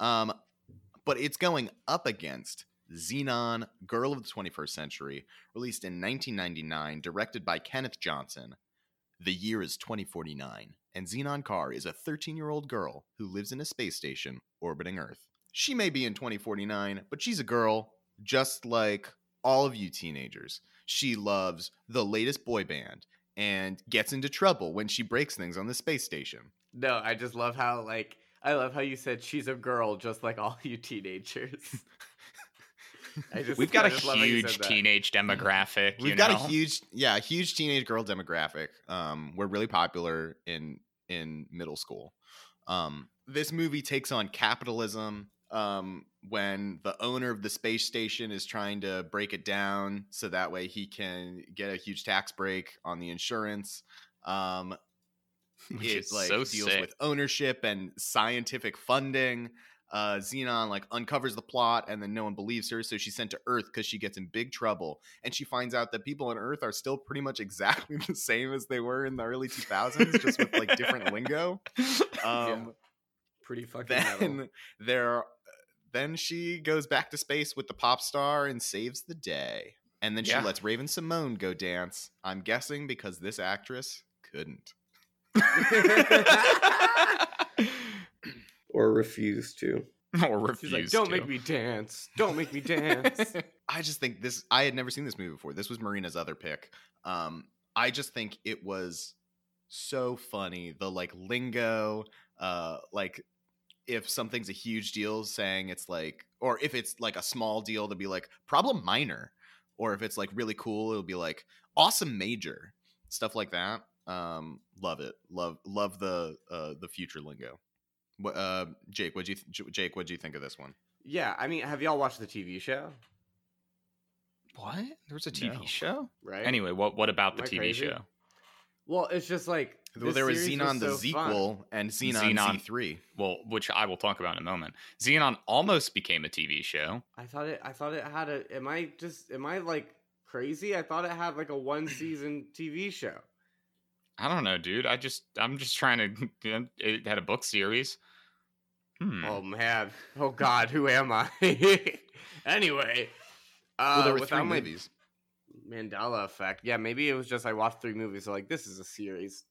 Um, but it's going up against Zenon, Girl of the 21st Century, released in 1999, directed by Kenneth Johnson. The year is 2049, and Zenon Kar is a 13 year old girl who lives in a space station orbiting Earth. She may be in 2049, but she's a girl, just like all of you teenagers. She loves the latest boy band and gets into trouble when she breaks things on the space station. No, I just love how like I love how you said she's a girl, just like all you teenagers. Just We've got I a just love how you huge teenage demographic. We've got know? a huge, yeah, huge teenage girl demographic. Um, we're really popular in in middle school. Um, this movie takes on capitalism. Um, when the owner of the space station is trying to break it down so that way he can get a huge tax break on the insurance. Um, Which it is like so deals sick. with ownership and scientific funding. Uh, Zenon like uncovers the plot, and then no one believes her, so she's sent to Earth because she gets in big trouble, and she finds out that people on Earth are still pretty much exactly the same as they were in the early 2000s, just with like different lingo. Um, Pretty fucking metal. then there, then she goes back to space with the pop star and saves the day, and then she Yeah. lets Raven-Symoné go dance. I'm guessing because this actress couldn't. or refuse to. or refuse She's like, "Don't to. make me dance. Don't make me dance." I just think this. I had never seen this movie before. This was Marina's other pick. Um, I just think it was so funny. The like lingo, uh, like if something's a huge deal, saying it's like, or if it's like a small deal, to be like problem minor, or if it's like really cool, it'll be like awesome major, stuff like that. Um, love it. Love love the uh the future lingo. What, uh, Jake, what do you th- Jake? What do you think of this one? yeah, I mean, have y'all watched the TV show? What? There was a TV No. show? Right. Anyway, what what about the I TV crazy? show? well, it's just like Well, there was series Zenon the so fun. sequel and Zenon, Zenon- Z3. Well, which I will talk about in a moment. Zenon almost became a TV show. I thought it. I thought it had a. Am I just? Am I like crazy? I thought it had like a one season TV show. I don't know, dude. I just I'm just trying to. It had a book series. Hmm. Oh man. Oh God. Who am I? anyway. Uh, well, there were without three my movies. Mandela effect. Yeah, maybe it was just I watched three movies. So like, this is a series.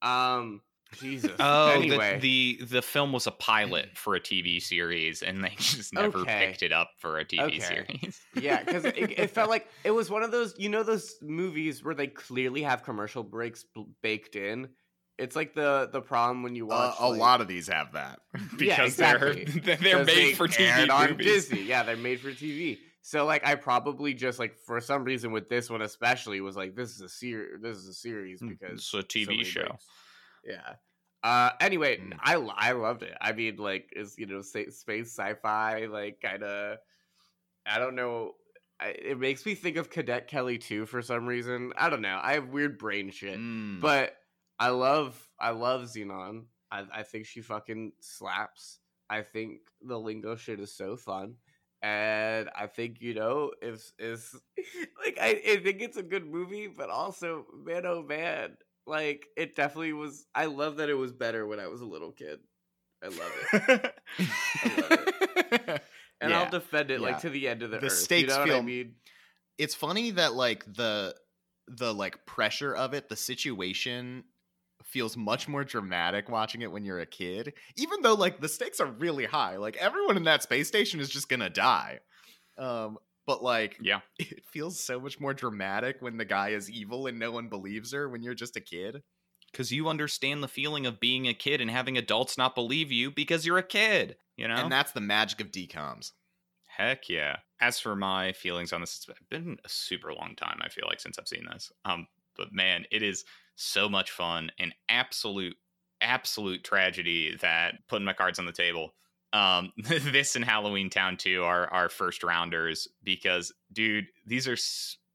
Um. Jesus. Oh, anyway. the, the the film was a pilot for a TV series, and they just never Okay. picked it up for a TV Okay. series. yeah, because it, it felt like it was one of those, you know, those movies where they clearly have commercial breaks b- baked in. It's like the the problem when you Uh, watch a like- lot of these have that. because exactly. they're they're made they for TV on. Disney. Yeah, they're made for TV. So like, I probably just like for some reason with this one especially was like, this is a series. This is a series Mm, because it's a TV many show. breaks. Yeah. Uh. Anyway, Mm. I I loved it. I mean, like, it's you know, space sci-fi, like kind of. I don't know. I, it makes me think of Cadet Kelly too for some reason. I don't know. I have weird brain shit, Mm. but I love I love Zenon. I I think she fucking slaps. I think the lingo shit is so fun. And I think, you know, if is like I, I think it's a good movie, but also man oh man. Like it definitely was I love that it was better when I was a little kid. I love it. And Yeah, I'll defend it yeah. like to the end of the, The earth. stakes you know what I mean? it's funny that like the the like pressure of it, the situation feels much more dramatic watching it when you're a kid, even though like the stakes are really high. Like everyone in that space station is just gonna die. Um, but like Yeah. it feels so much more dramatic when the guy is evil and no one believes her when you're just a kid. Because you understand the feeling of being a kid and having adults not believe you because you're a kid. You know? And that's the magic of decoms. Heck yeah. As for my feelings on this, it's been a super long time, I feel like, since I've seen this. Um, but man, it is so much fun and absolute, absolute tragedy that putting my cards on the table. Um, this and Halloween Town 2 are our first rounders because, dude, these are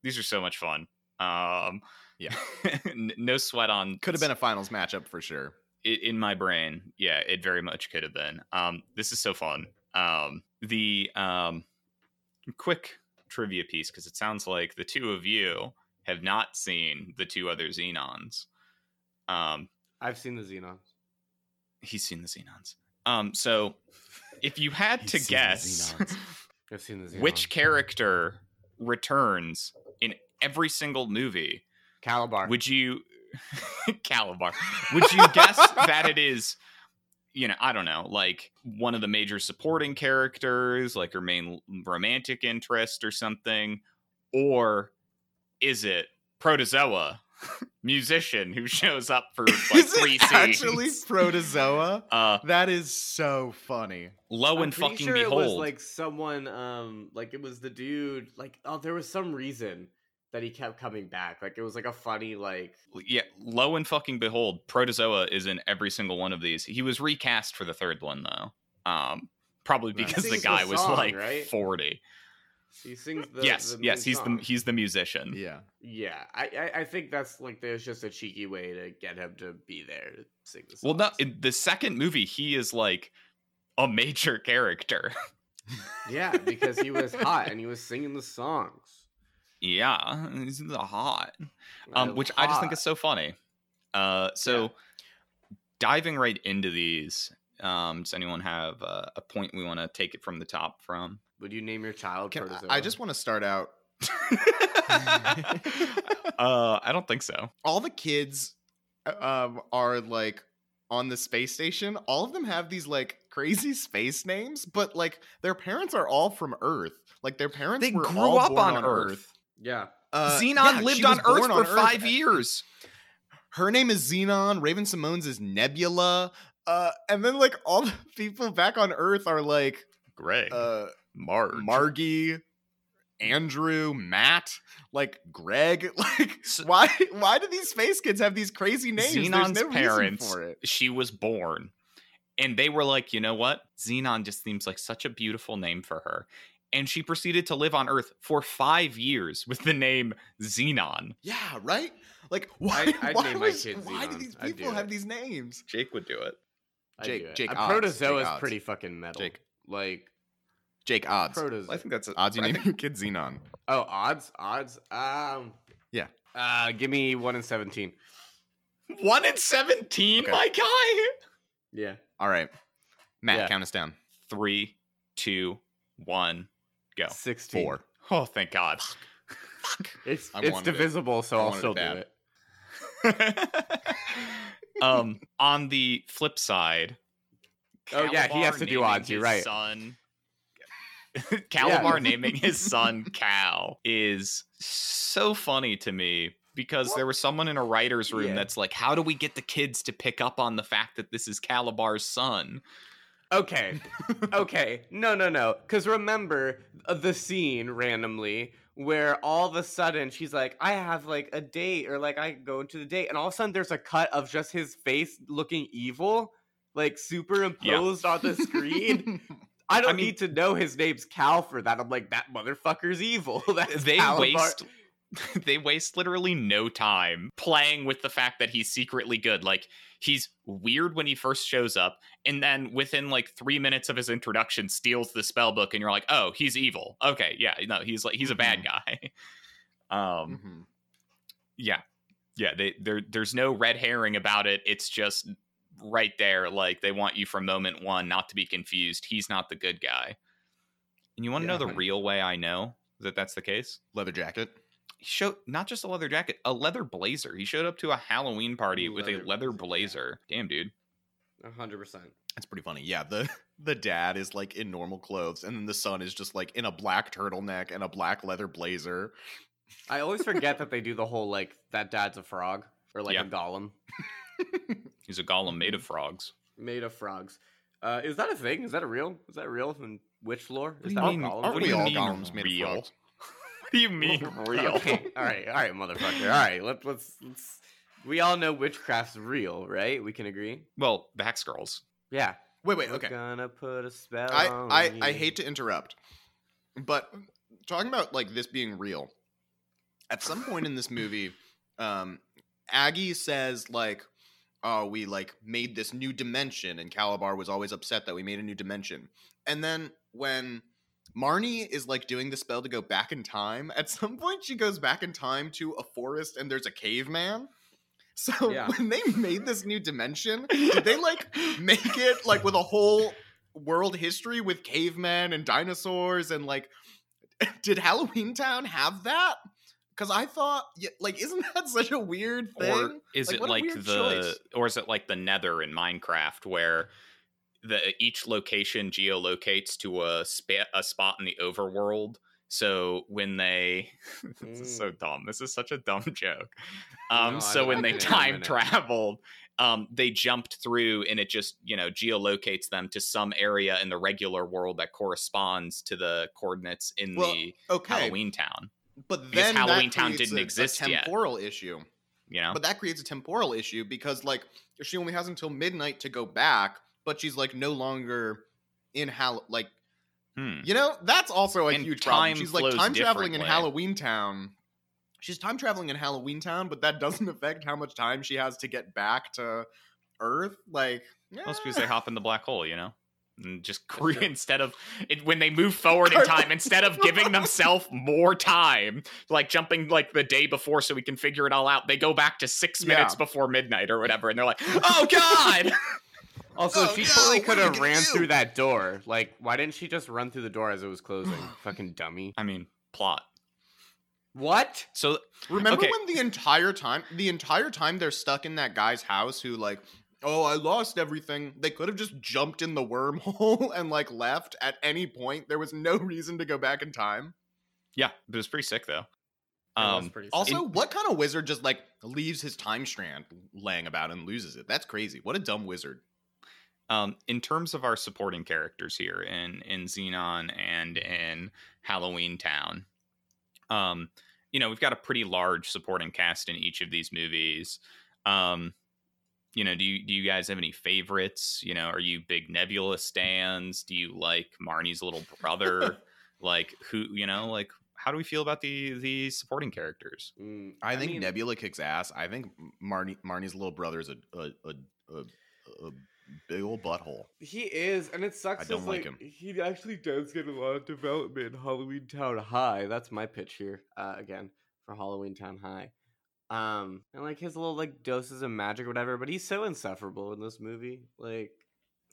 these are so much fun. Um, Yeah. No sweat on Could have been a finals matchup for sure. in my brain. Yeah, it very much could have been. Um, this is so fun. Um, the um, quick trivia piece because it sounds like the two of you have not seen the two other Zenons. Um, I've seen the Zenons. he's seen the Zenons. Um, so if you had to guess I've seen the which character returns in every single movie, Kalabar? would you Kalabar? Would you guess that it is? You know, I don't know, like one of the major supporting characters, like her main romantic interest or something, or is it Protozoa, musician who shows up for like Is three it actually scenes? Protozoa? Uh, That is so funny. lo I'm and pretty fucking sure behold, it was like someone, um, like it was the dude. Like, oh, there was some reason that he kept coming back. Like, it was like a funny, like, yeah, lo and fucking behold, Protozoa is in every single one of these. He was recast for the third one though. Um, probably because the Sings the guy was like right? forty. He sings the. yes, the yes, he's song. the he's the musician. Yeah. Yeah, I, I, I think that's like there's just a cheeky way to get him to be there to sing the Well, no, in the second movie, he is like a major character. yeah, because he was hot and he was singing the songs. yeah, he's the hot. Um, was which I just think is so funny. Uh, so Yeah. diving right into these. Um, does anyone have uh, a point we want to take it from the top from? Would you name your child Can, I- Protozoa? I just want to start out. uh, I don't think so. All the kids um, are like on the space station. All of them have these like crazy space names, but like their parents are all from Earth. Like their parents They were grew all up born on Earth. Yeah. Uh, Zenon yeah, lived on Earth born for on five years. Her name is Zenon. Raven Simone's is Nebula. Uh, and then like all the people back on Earth are like Greg, uh, Marge, Margie, Andrew, Matt, like Greg. Like S- why? Why do these space kids have these crazy names? There's Zenon's no reason parents. for it. She was born, and they were like, you know what? Zenon just seems like such a beautiful name for her. And she proceeded to live on Earth for five years with the name Zenon. Yeah, right. Like why? I'd why, name my was- kid why do Zenon. these I'd people do have it. these names? Jake would do it. I'd Jake- do. Jake Odds, Protozoa Jake is Odds. pretty fucking metal. Jake. Like Jake Odds. Protozoa. I think that's a, Odds you I name think- your kid Zenon. oh, odds, odds. Um. Yeah. Uh, give me one in seventeen. one in seventeen, Okay. my guy. Yeah. All right, Matt, Yeah. count us down. Three, two, one, go. Sixteen. Four. Oh, thank God. Fuck. It's I it's wanted it. divisible, so I I'll wanted it still do it. um, on the flip side, Oh, yeah, he has to do odds, you're his right. Son, Kalabar Yeah. naming his son Cal is so funny to me because there was someone in a writer's room Yeah. that's like, "How do we get the kids to pick up on the fact that this is Kalabar's son?" Okay. okay. No, no, no. Because remember uh, the scene randomly where all of a sudden she's like, I have like a date or like I go to the date. And all of a sudden there's a cut of just his face looking evil, like superimposed on the screen. I don't mean- need to know his name's Cal for that. I'm like, that motherfucker's evil. That's they Kalabar. waste they waste literally no time playing with the fact that he's secretly good. Like he's weird when he first shows up and then within like three minutes of his introduction steals the spell book and you're like oh he's evil. Okay yeah no he's like he's a bad guy. Um Mhm. yeah yeah they there there's no red herring about it. It's just right there like they want you from moment one not to be confused. He's not the good guy. And you want to Yeah, know the I- real way i know that that's the case? Leather jacket. He showed not just a leather jacket, a leather blazer. He showed up to a Halloween party with a Leather leather blazer, yeah. Damn, dude. A hundred percent. That's pretty funny. Yeah, the the dad is like in normal clothes, and then the son is just like in a black turtleneck and a black leather blazer. I always forget that they do the whole like that dad's a frog or like Yeah. a golem He's a golem made of frogs. made of frogs. Uh, is that a thing? Is that a real? Is that real in witch lore? What Is do that you mean? a golem? Aren't What we you all mean golems made of frogs? What do you mean real? Okay, all right, all right, motherfucker. All right, let, let's let's. We all know witchcraft's real, right? We can agree. Well, the Hex Girls. Yeah. Wait, wait, We're okay. gonna put a spell. I, on I I hate to interrupt, but talking about like this being real, at some point in this movie, um, Aggie says like, "Oh, we like made this new dimension," and Kalabar was always upset that we made a new dimension. And then when Marnie is like doing the spell to go back in time, at some point she goes back in time to a forest and there's a caveman. So Yeah. when they made this new dimension, did they like make it like with a whole world history with cavemen and dinosaurs and like did Halloween Town have that? Because I thought, like, isn't that such a weird thing? Or is Like, it like the choice. or is it like the Nether in Minecraft where the each location geolocates to a spa- a spot in the overworld? So when they this is so dumb. This is such a dumb joke. Um No, so when they get it, I time traveled um, they jumped through and it just you know geolocates them to some area in the regular world that corresponds to the coordinates in Well, the Okay, Halloween town. but because then Halloween Town didn't a- exist a yet. temporal issue. You know, But that creates a temporal issue because, like, she only has until midnight to go back, but she's like no longer in Hall. Like, Hmm. you know, that's also a And huge time problem. She's like time traveling in. Halloween Town. She's time traveling in Halloween Town, but that doesn't affect how much time she has to get back to Earth. Like, Most eh. because they hop in the black hole, you know, and just cre- instead of it, when they move forward in time, instead of giving themselves more time, like jumping like the day before, so we can figure it all out, they go back to six Yeah. minutes before midnight or whatever, and they're like, "Oh God!" Also, Oh, she no, totally could have ran do? through that door. Like, why didn't she just run through the door as it was closing? Fucking dummy. I mean, plot. What? So Remember Okay. when the entire time, the entire time they're stuck in that guy's house who like, oh, I lost everything. They could have just jumped in the wormhole and like left at any point. There was no reason to go back in time. yeah, it was pretty sick though. Um, pretty sick. Also, what kind of wizard just like leaves his time strand laying about and loses it? That's crazy. What a dumb wizard. Um, in terms of our supporting characters here in in Zenon and in Halloween Town, um, you know, we've got a pretty large supporting cast in each of these movies. Um, you know, do you do you guys have any favorites? You know, are you big Nebula stands? Do you like Marnie's little brother? like who? You know, like how do we feel about the the supporting characters? Mm, I, think mean, Nebula kicks ass. I think Marnie Marnie's little brother is a a, a, a, a big old butthole. He is, and it sucks. I don't like like him. He actually does get a lot of development in Halloween Town High. That's my pitch here, uh, again for Halloween Town High. Um, and like his little like doses of magic or whatever, but he's so insufferable in this movie. Like,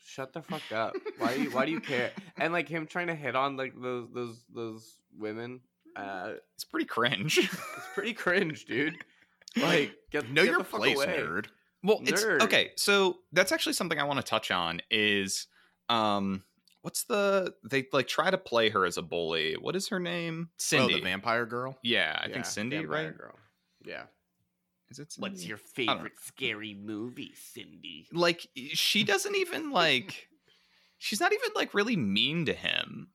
shut the fuck up. Why do you Why do you care? And like him trying to hit on like those those those women. Uh, It's pretty cringe. it's pretty cringe, dude. Like, get Know get your place, nerd. Well, it's Nerd. okay. So that's actually something I want to touch on. Is um, what's the they like try to play her as a bully? What is her name? Cindy. Oh, the vampire girl. yeah, I Yeah, think Cindy, vampire right? Girl. Yeah. Is it? Cindy? What's your favorite scary movie, Cindy? like? She doesn't even like. She's not even like really mean to him.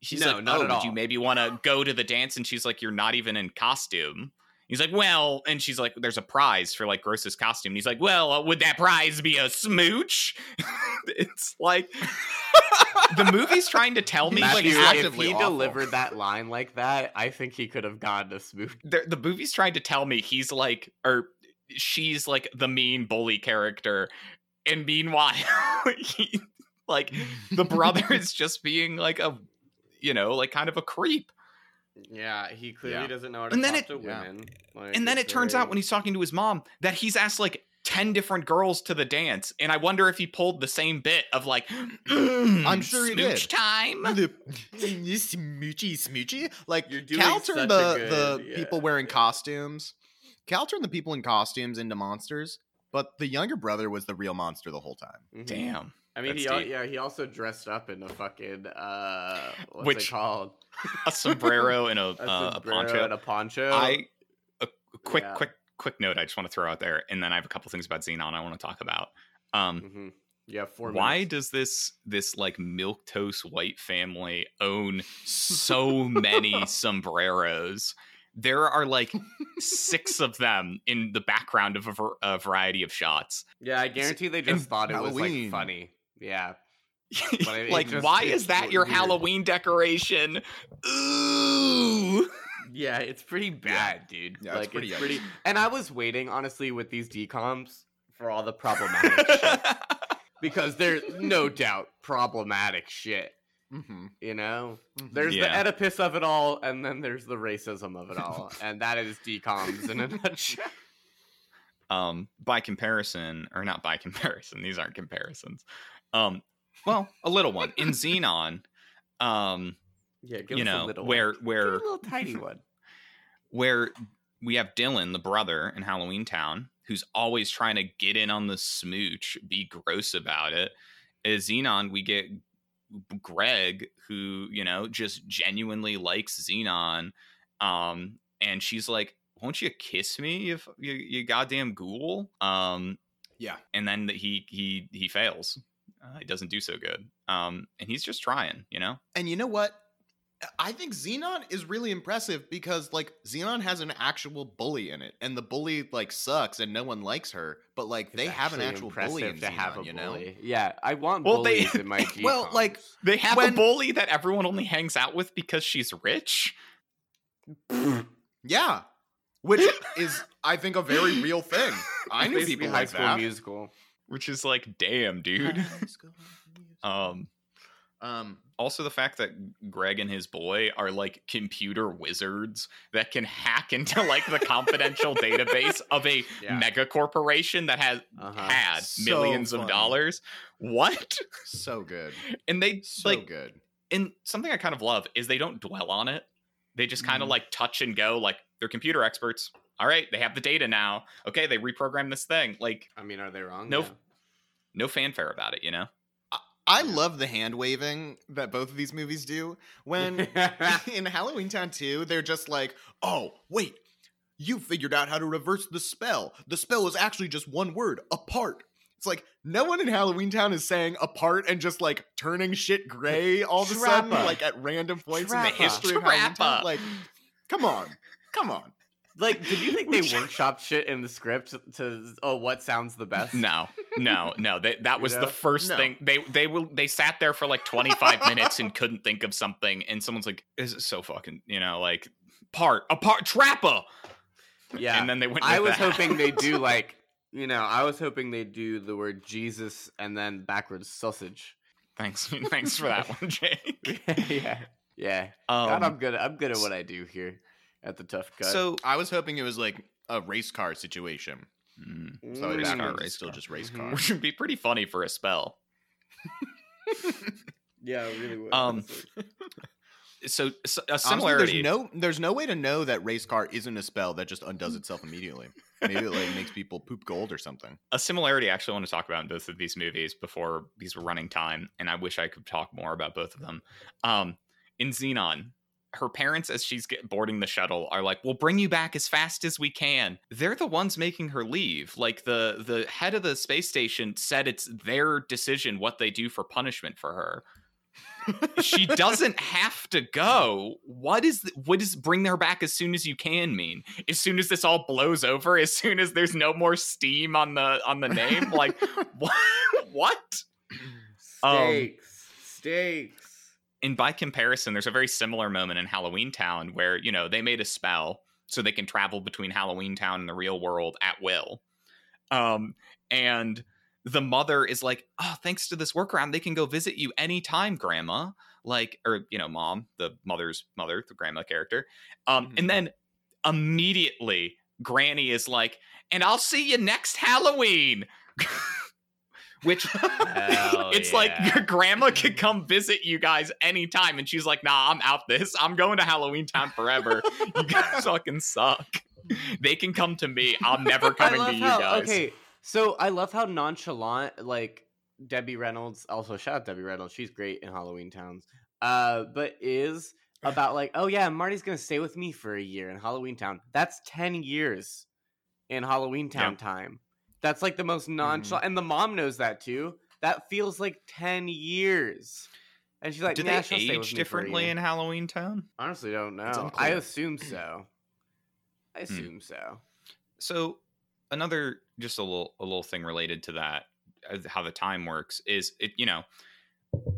She's No, like, not oh, at would you maybe want to go to the dance? And she's like, you're not even in costume. He's like, well, and she's like, there's a prize for like grossest costume. And he's like, well, uh, would that prize be a smooch? it's like the movie's trying to tell me Matthew, like, if he awful. delivered that line like that, I think he could have gotten a smooch. the, the movie's trying to tell me he's like, or she's like the mean bully character. And meanwhile, he, like the brother is just being like a, you know, like kind of a creep. Yeah, he clearly Yeah. doesn't know how to And then talk it- to yeah. women. Like, and then it it's turns out when he's talking to his mom that he's asked like 10 different girls to the dance and i wonder if he pulled the same bit of like I'm sure he did. time the smoochy smoochy like cal turned the good- the yeah, people wearing costumes cal turned the people in costumes into monsters but the younger brother was the real monster the whole time Mhm. damn I mean, That's he al- yeah, he also dressed up in a fucking uh, what's Which- it called? a sombrero and a, A, uh, a poncho and a poncho. i a, quick Yeah. quick quick note i just want to throw out there and then i have a couple things about zenon i want to talk about um Mhm. Yeah, four. why minutes. does this this like milk toast white family own so many sombreros there are like six of them in the background of a, var- a variety of shots Yeah, I guarantee they just thought it was like funny. Yeah, it- it like just- why is that your weird. halloween decoration ooh Yeah, it's pretty bad, dude. Yeah, it's pretty it's pretty. And I was waiting honestly with these decoms for all the problematic shit because there's no doubt problematic shit. Mm-hmm. You know, there's Yeah. the Oedipus of it all, and then there's the racism of it all, and that is decoms in a nutshell. um by comparison or not by comparison these aren't comparisons um well a little one in zenon um Yeah, give you us a know where one. Where little tiny one. where we have dylan the brother in halloween town who's always trying to get in on the smooch be gross about it as zenon we get greg who you know just genuinely likes zenon um and she's like won't you kiss me if you, you goddamn ghoul um Yeah. and then he he he fails uh, he doesn't do so good um and he's just trying you know And you know what? I think Zenon is really impressive because like Zenon has an actual bully in it, and the bully like sucks, and no one likes her. But like they have an actual bully in impressive to have a you know? bully. Yeah, I want Well, they- in my Well, like, they have When- a bully that everyone only hangs out with because she's rich Yeah, which is I think a very real thing. I knew Basically people High like School that. Musical. Which is like damn dude um Um, also the fact that greg and his boy are like computer wizards that can hack into like the confidential database of a Yeah. mega corporation that has Uh-huh. had So millions of dollars what so good, and they so like good. and something i kind of love is they don't dwell on it they just kind of Mhm. like touch and go like they're computer experts all right they have the data now okay they reprogram this thing like I mean, are they wrong? No no fanfare about it you know I love the hand waving that both of these movies do. When in Halloween Town 2, they're just like, oh, wait, you figured out how to reverse the spell. The spell is actually just one word, apart. It's like no one in Halloween Town is saying apart and just like turning shit gray all of a sudden, like at random points in the Trappa. history of Halloween Town. Like, come on, come on. Like, did you think they workshopped shit in the script to oh what sounds the best? no no no they, that You was know? the first No. thing they they will they sat there for like 25 minutes and couldn't think of something and someone's like this is so fucking you know like part a part trapper. Yeah. and then they went I was that. hoping they do like you know, I was hoping they do the word Jesus and then backwards sausage. thanks thanks for that one jake yeah. Yeah. God, um, I'm good. I'm good at what I do here at the tough cut. so I was hoping it was like a race car situation. mm, So Race it's car, backwards, race still car. just race Mhm. car. which would be pretty funny for a spell yeah, it really would. Um, so, so a Honestly, similarity there's no there's no way to know that race car isn't a spell that just undoes itself immediately. Maybe it like makes people poop gold or something. a similarity I actually want to talk about in both of these movies before these were running time, and I wish I could talk more about both of them. Um, in Zenon, her parents, as she's get, boarding the shuttle, are like, "We'll bring you back as fast as we can." They're the ones making her leave. Like the the head of the space station said, it's their decision what they do for punishment for her. she doesn't have to go. What is th- what does bring her back as soon as you can mean? As soon as this all blows over, as soon as there's no more steam on the on the name, like what? what? Um, Stakes. And by comparison, there's a very similar moment in Halloween Town where you know they made a spell so they can travel between Halloween Town and the real world at will. Um, and the mother is like, "Oh, thanks to this workaround, they can go visit you anytime, Grandma." Like, or you know, Mom, the mother's mother, the grandma character. Um, Mhm. and then immediately, Granny is like, "And I'll see you next Halloween." Which Hell it's like your grandma could come visit you guys anytime, and she's like, "Nah, I'm out this. I'm going to Halloween Town forever. You guys fucking suck. They can come to me. I'm never coming to you how, guys." Okay, so I love how nonchalant like Debbie Reynolds. Also, shout out Debbie Reynolds. She's great in Halloween Towns. Uh, but is about like, oh yeah, Marty's gonna stay with me for a year in Halloween Town. That's ten years in Halloween Town Yeah. time. That's like the most nonchalant, and the mom knows that too. That feels like ten years. And she's like, Do "Yeah, they she'll age me for a differently in Halloween Town? Honestly, don't know. I assume so. I Hmm. assume so. So another just a little a little thing related to that, uh, how the time works is it. You know,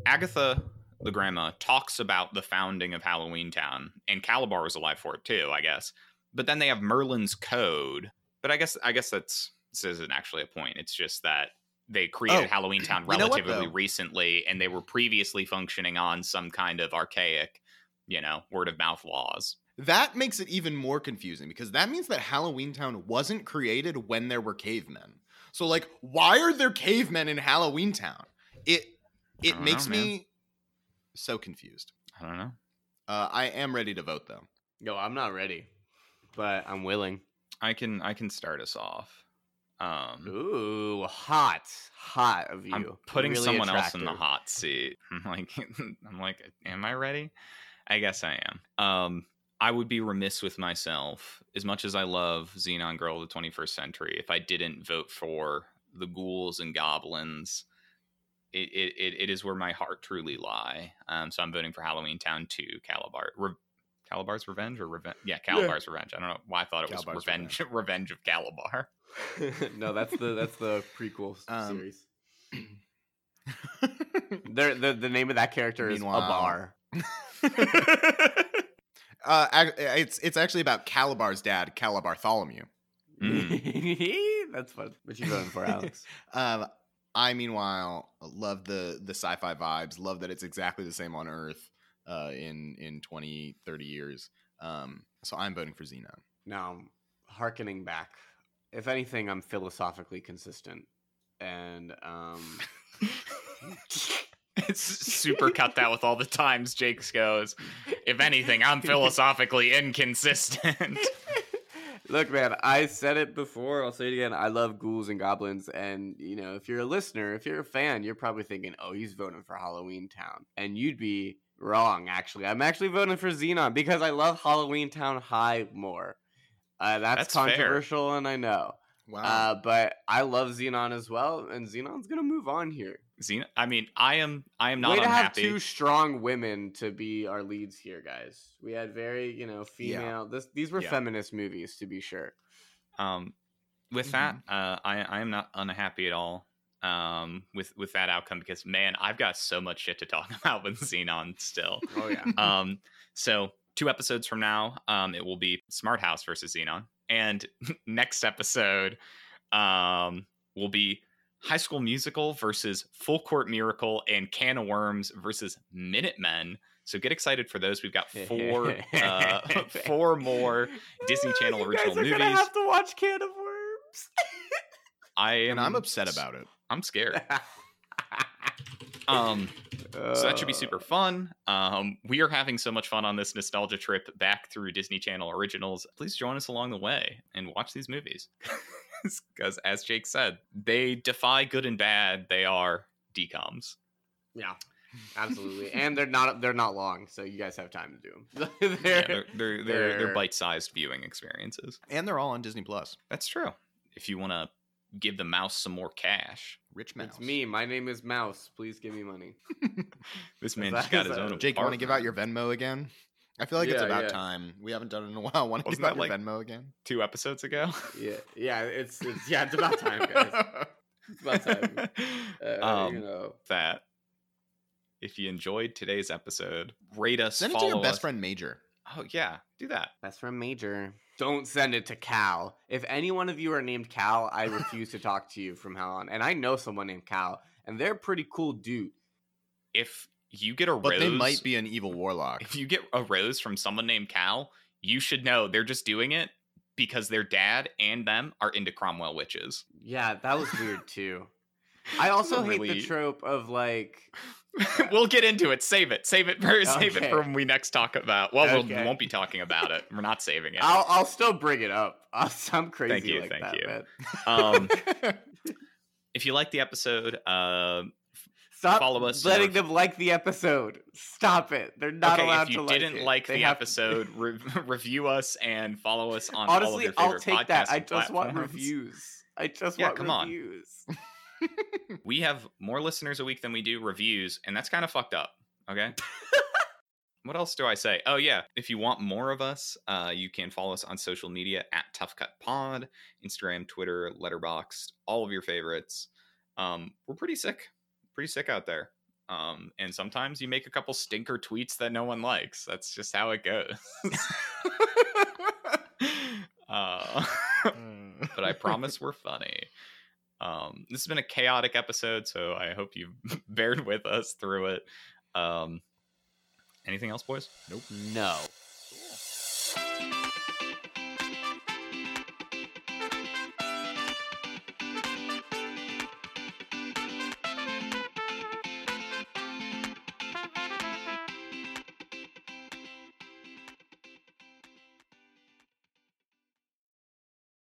Agatha, the grandma, talks about the founding of Halloween Town, and Kalabar was alive for it too, I guess. But then they have Merlin's code. But I guess I guess that's this isn't actually a point. It's just that they created Oh, Halloween Town you know what, relatively recently, and they were previously functioning on some kind of archaic, you know, word of mouth laws. That makes it even more confusing because that means that Halloween Town wasn't created when there were cavemen. So like why are there cavemen in Halloween Town? It it makes know, me so confused. I don't know. Uh, I am ready to vote though. Yo, I'm not ready, but I'm willing. I can I can start us off. Um, Ooh, hot, hot of you. I'm putting Really someone else in the hot seat. I'm like, I'm like, am I ready? I guess I am. Um, I would be remiss with myself, as much as I love Zenon Girl of the 21st Century, if I didn't vote for the ghouls and goblins. It, it, it, it is where my heart truly lie. Um, so I'm voting for Halloween Town 2, Kalabar. Re- Kalabar's Revenge or Revenge? Yeah, Kalabar's Revenge. I don't know why I thought it was Kalabar's Revenge, Revenge of Kalabar. no, that's the that's the prequel Um, series. They're, the the name of that character is Meanwhile- a bar. uh, it's it's actually about Kalabar's dad, Kalabar Bartholomew. Mm. that's fun. What you voting for, Alex? Um, I meanwhile love the the sci-fi vibes. Love that it's exactly the same on Earth uh, in in 20, 30 years. Um, so I'm voting for Zenon. now, harkening back. If anything, I'm philosophically consistent, and um, It's super cut that with all the times Jakes goes. If anything, I'm philosophically inconsistent. Look, man, I said it before. I'll say it again. I love ghouls and goblins, and you know, if you're a listener, if you're a fan, you're probably thinking, "Oh, he's voting for Halloween Town," and you'd be wrong. Actually, I'm actually voting for Zenon because I love Halloween Town High more. Uh, that's, That's fair. controversial, and I know. Wow. Uh, but I love Zenon as well, and Zenon's gonna move on here. Zenon. I mean, I am I am not Way to have two strong women to be our leads here, guys. We had very, you know, female. This these were Yeah. feminist movies, to be sure. Um, with that, uh, I I am not unhappy at all. Um, with with that outcome because man, I've got so much shit to talk about with Zenon still. Oh yeah. um, so two episodes from now, um, it will be Smart House versus Zenon, and next episode, um, will be High School Musical versus Full Court Miracle and Can of Worms versus Minutemen. So get excited for those. We've got four, uh, four more Disney Channel you original guys are movies. Gonna have to watch Can of Worms. I am. and I'm upset about it. I'm scared. Um, so that should be super fun. Um, we are having so much fun on this nostalgia trip back through Disney Channel originals. Please join us along the way and watch these movies. Because, as Jake said, they defy good and bad. They are decoms. Yeah, absolutely. and they're not they're not long, so you guys have time to do them. Yeah, they're, they're they're they're, they're they're- bite-sized viewing experiences. And they're all on Disney Plus. That's true. If you want to give the mouse some more cash, Rich Mouse. it's me. My name is Mouse. Please give me money. this man that- just got his own. Jake, you want to give out your Venmo again? I feel like it's about yeah. time. We haven't done it in a while. Want to Wasn't give out that your like- Venmo again? two episodes ago? Yeah, yeah. It's, it's yeah. It's about time, guys. It's about time. Uh, Um, you know. that if you enjoyed today's episode, rate us. Send it to your best us. friend Major. Oh yeah, do that. That's from Major. Don't send it to Cal. If any one of you are named Cal, I refuse to talk to you from now on. And I know someone named Cal, and they're a pretty cool dude. If you get a But rose, they might be an evil warlock. If you get a rose from someone named Cal, you should know they're just doing it because their dad and them are into Cromwell witches. Yeah, that was weird too. I also hate Really- the trope of like we'll get into it. Save it. Save it. For, Save it for when we next talk about. Well, Okay. we won't be talking about it. We're not saving it. I'll I'll still bring it up. I'll, I'm crazy Thank you, like thank that, you. Um, if you like the episode, uh, Stop follow us letting or- them like the episode. Stop it. They're not okay, allowed to like it. if you didn't like the episode, re- review us and follow us on all of Honestly, your favorite I'll take that. I just want reviews. I just Yeah, want come on. we have more listeners a week than we do reviews, and that's kind of fucked up. Okay. what else do I say? Oh yeah, if you want more of us, uh, you can follow us on social media at Tough Cut Pod, Instagram, Twitter, Letterboxd, all of your favorites. Um, we're pretty sick, pretty sick out there. Um, and sometimes you make a couple stinker tweets that no one likes. That's just how it goes. uh, but I promise we're funny. Um, this has been a chaotic episode, so I hope you've bared with us through it. Um, anything else, boys? Nope. No.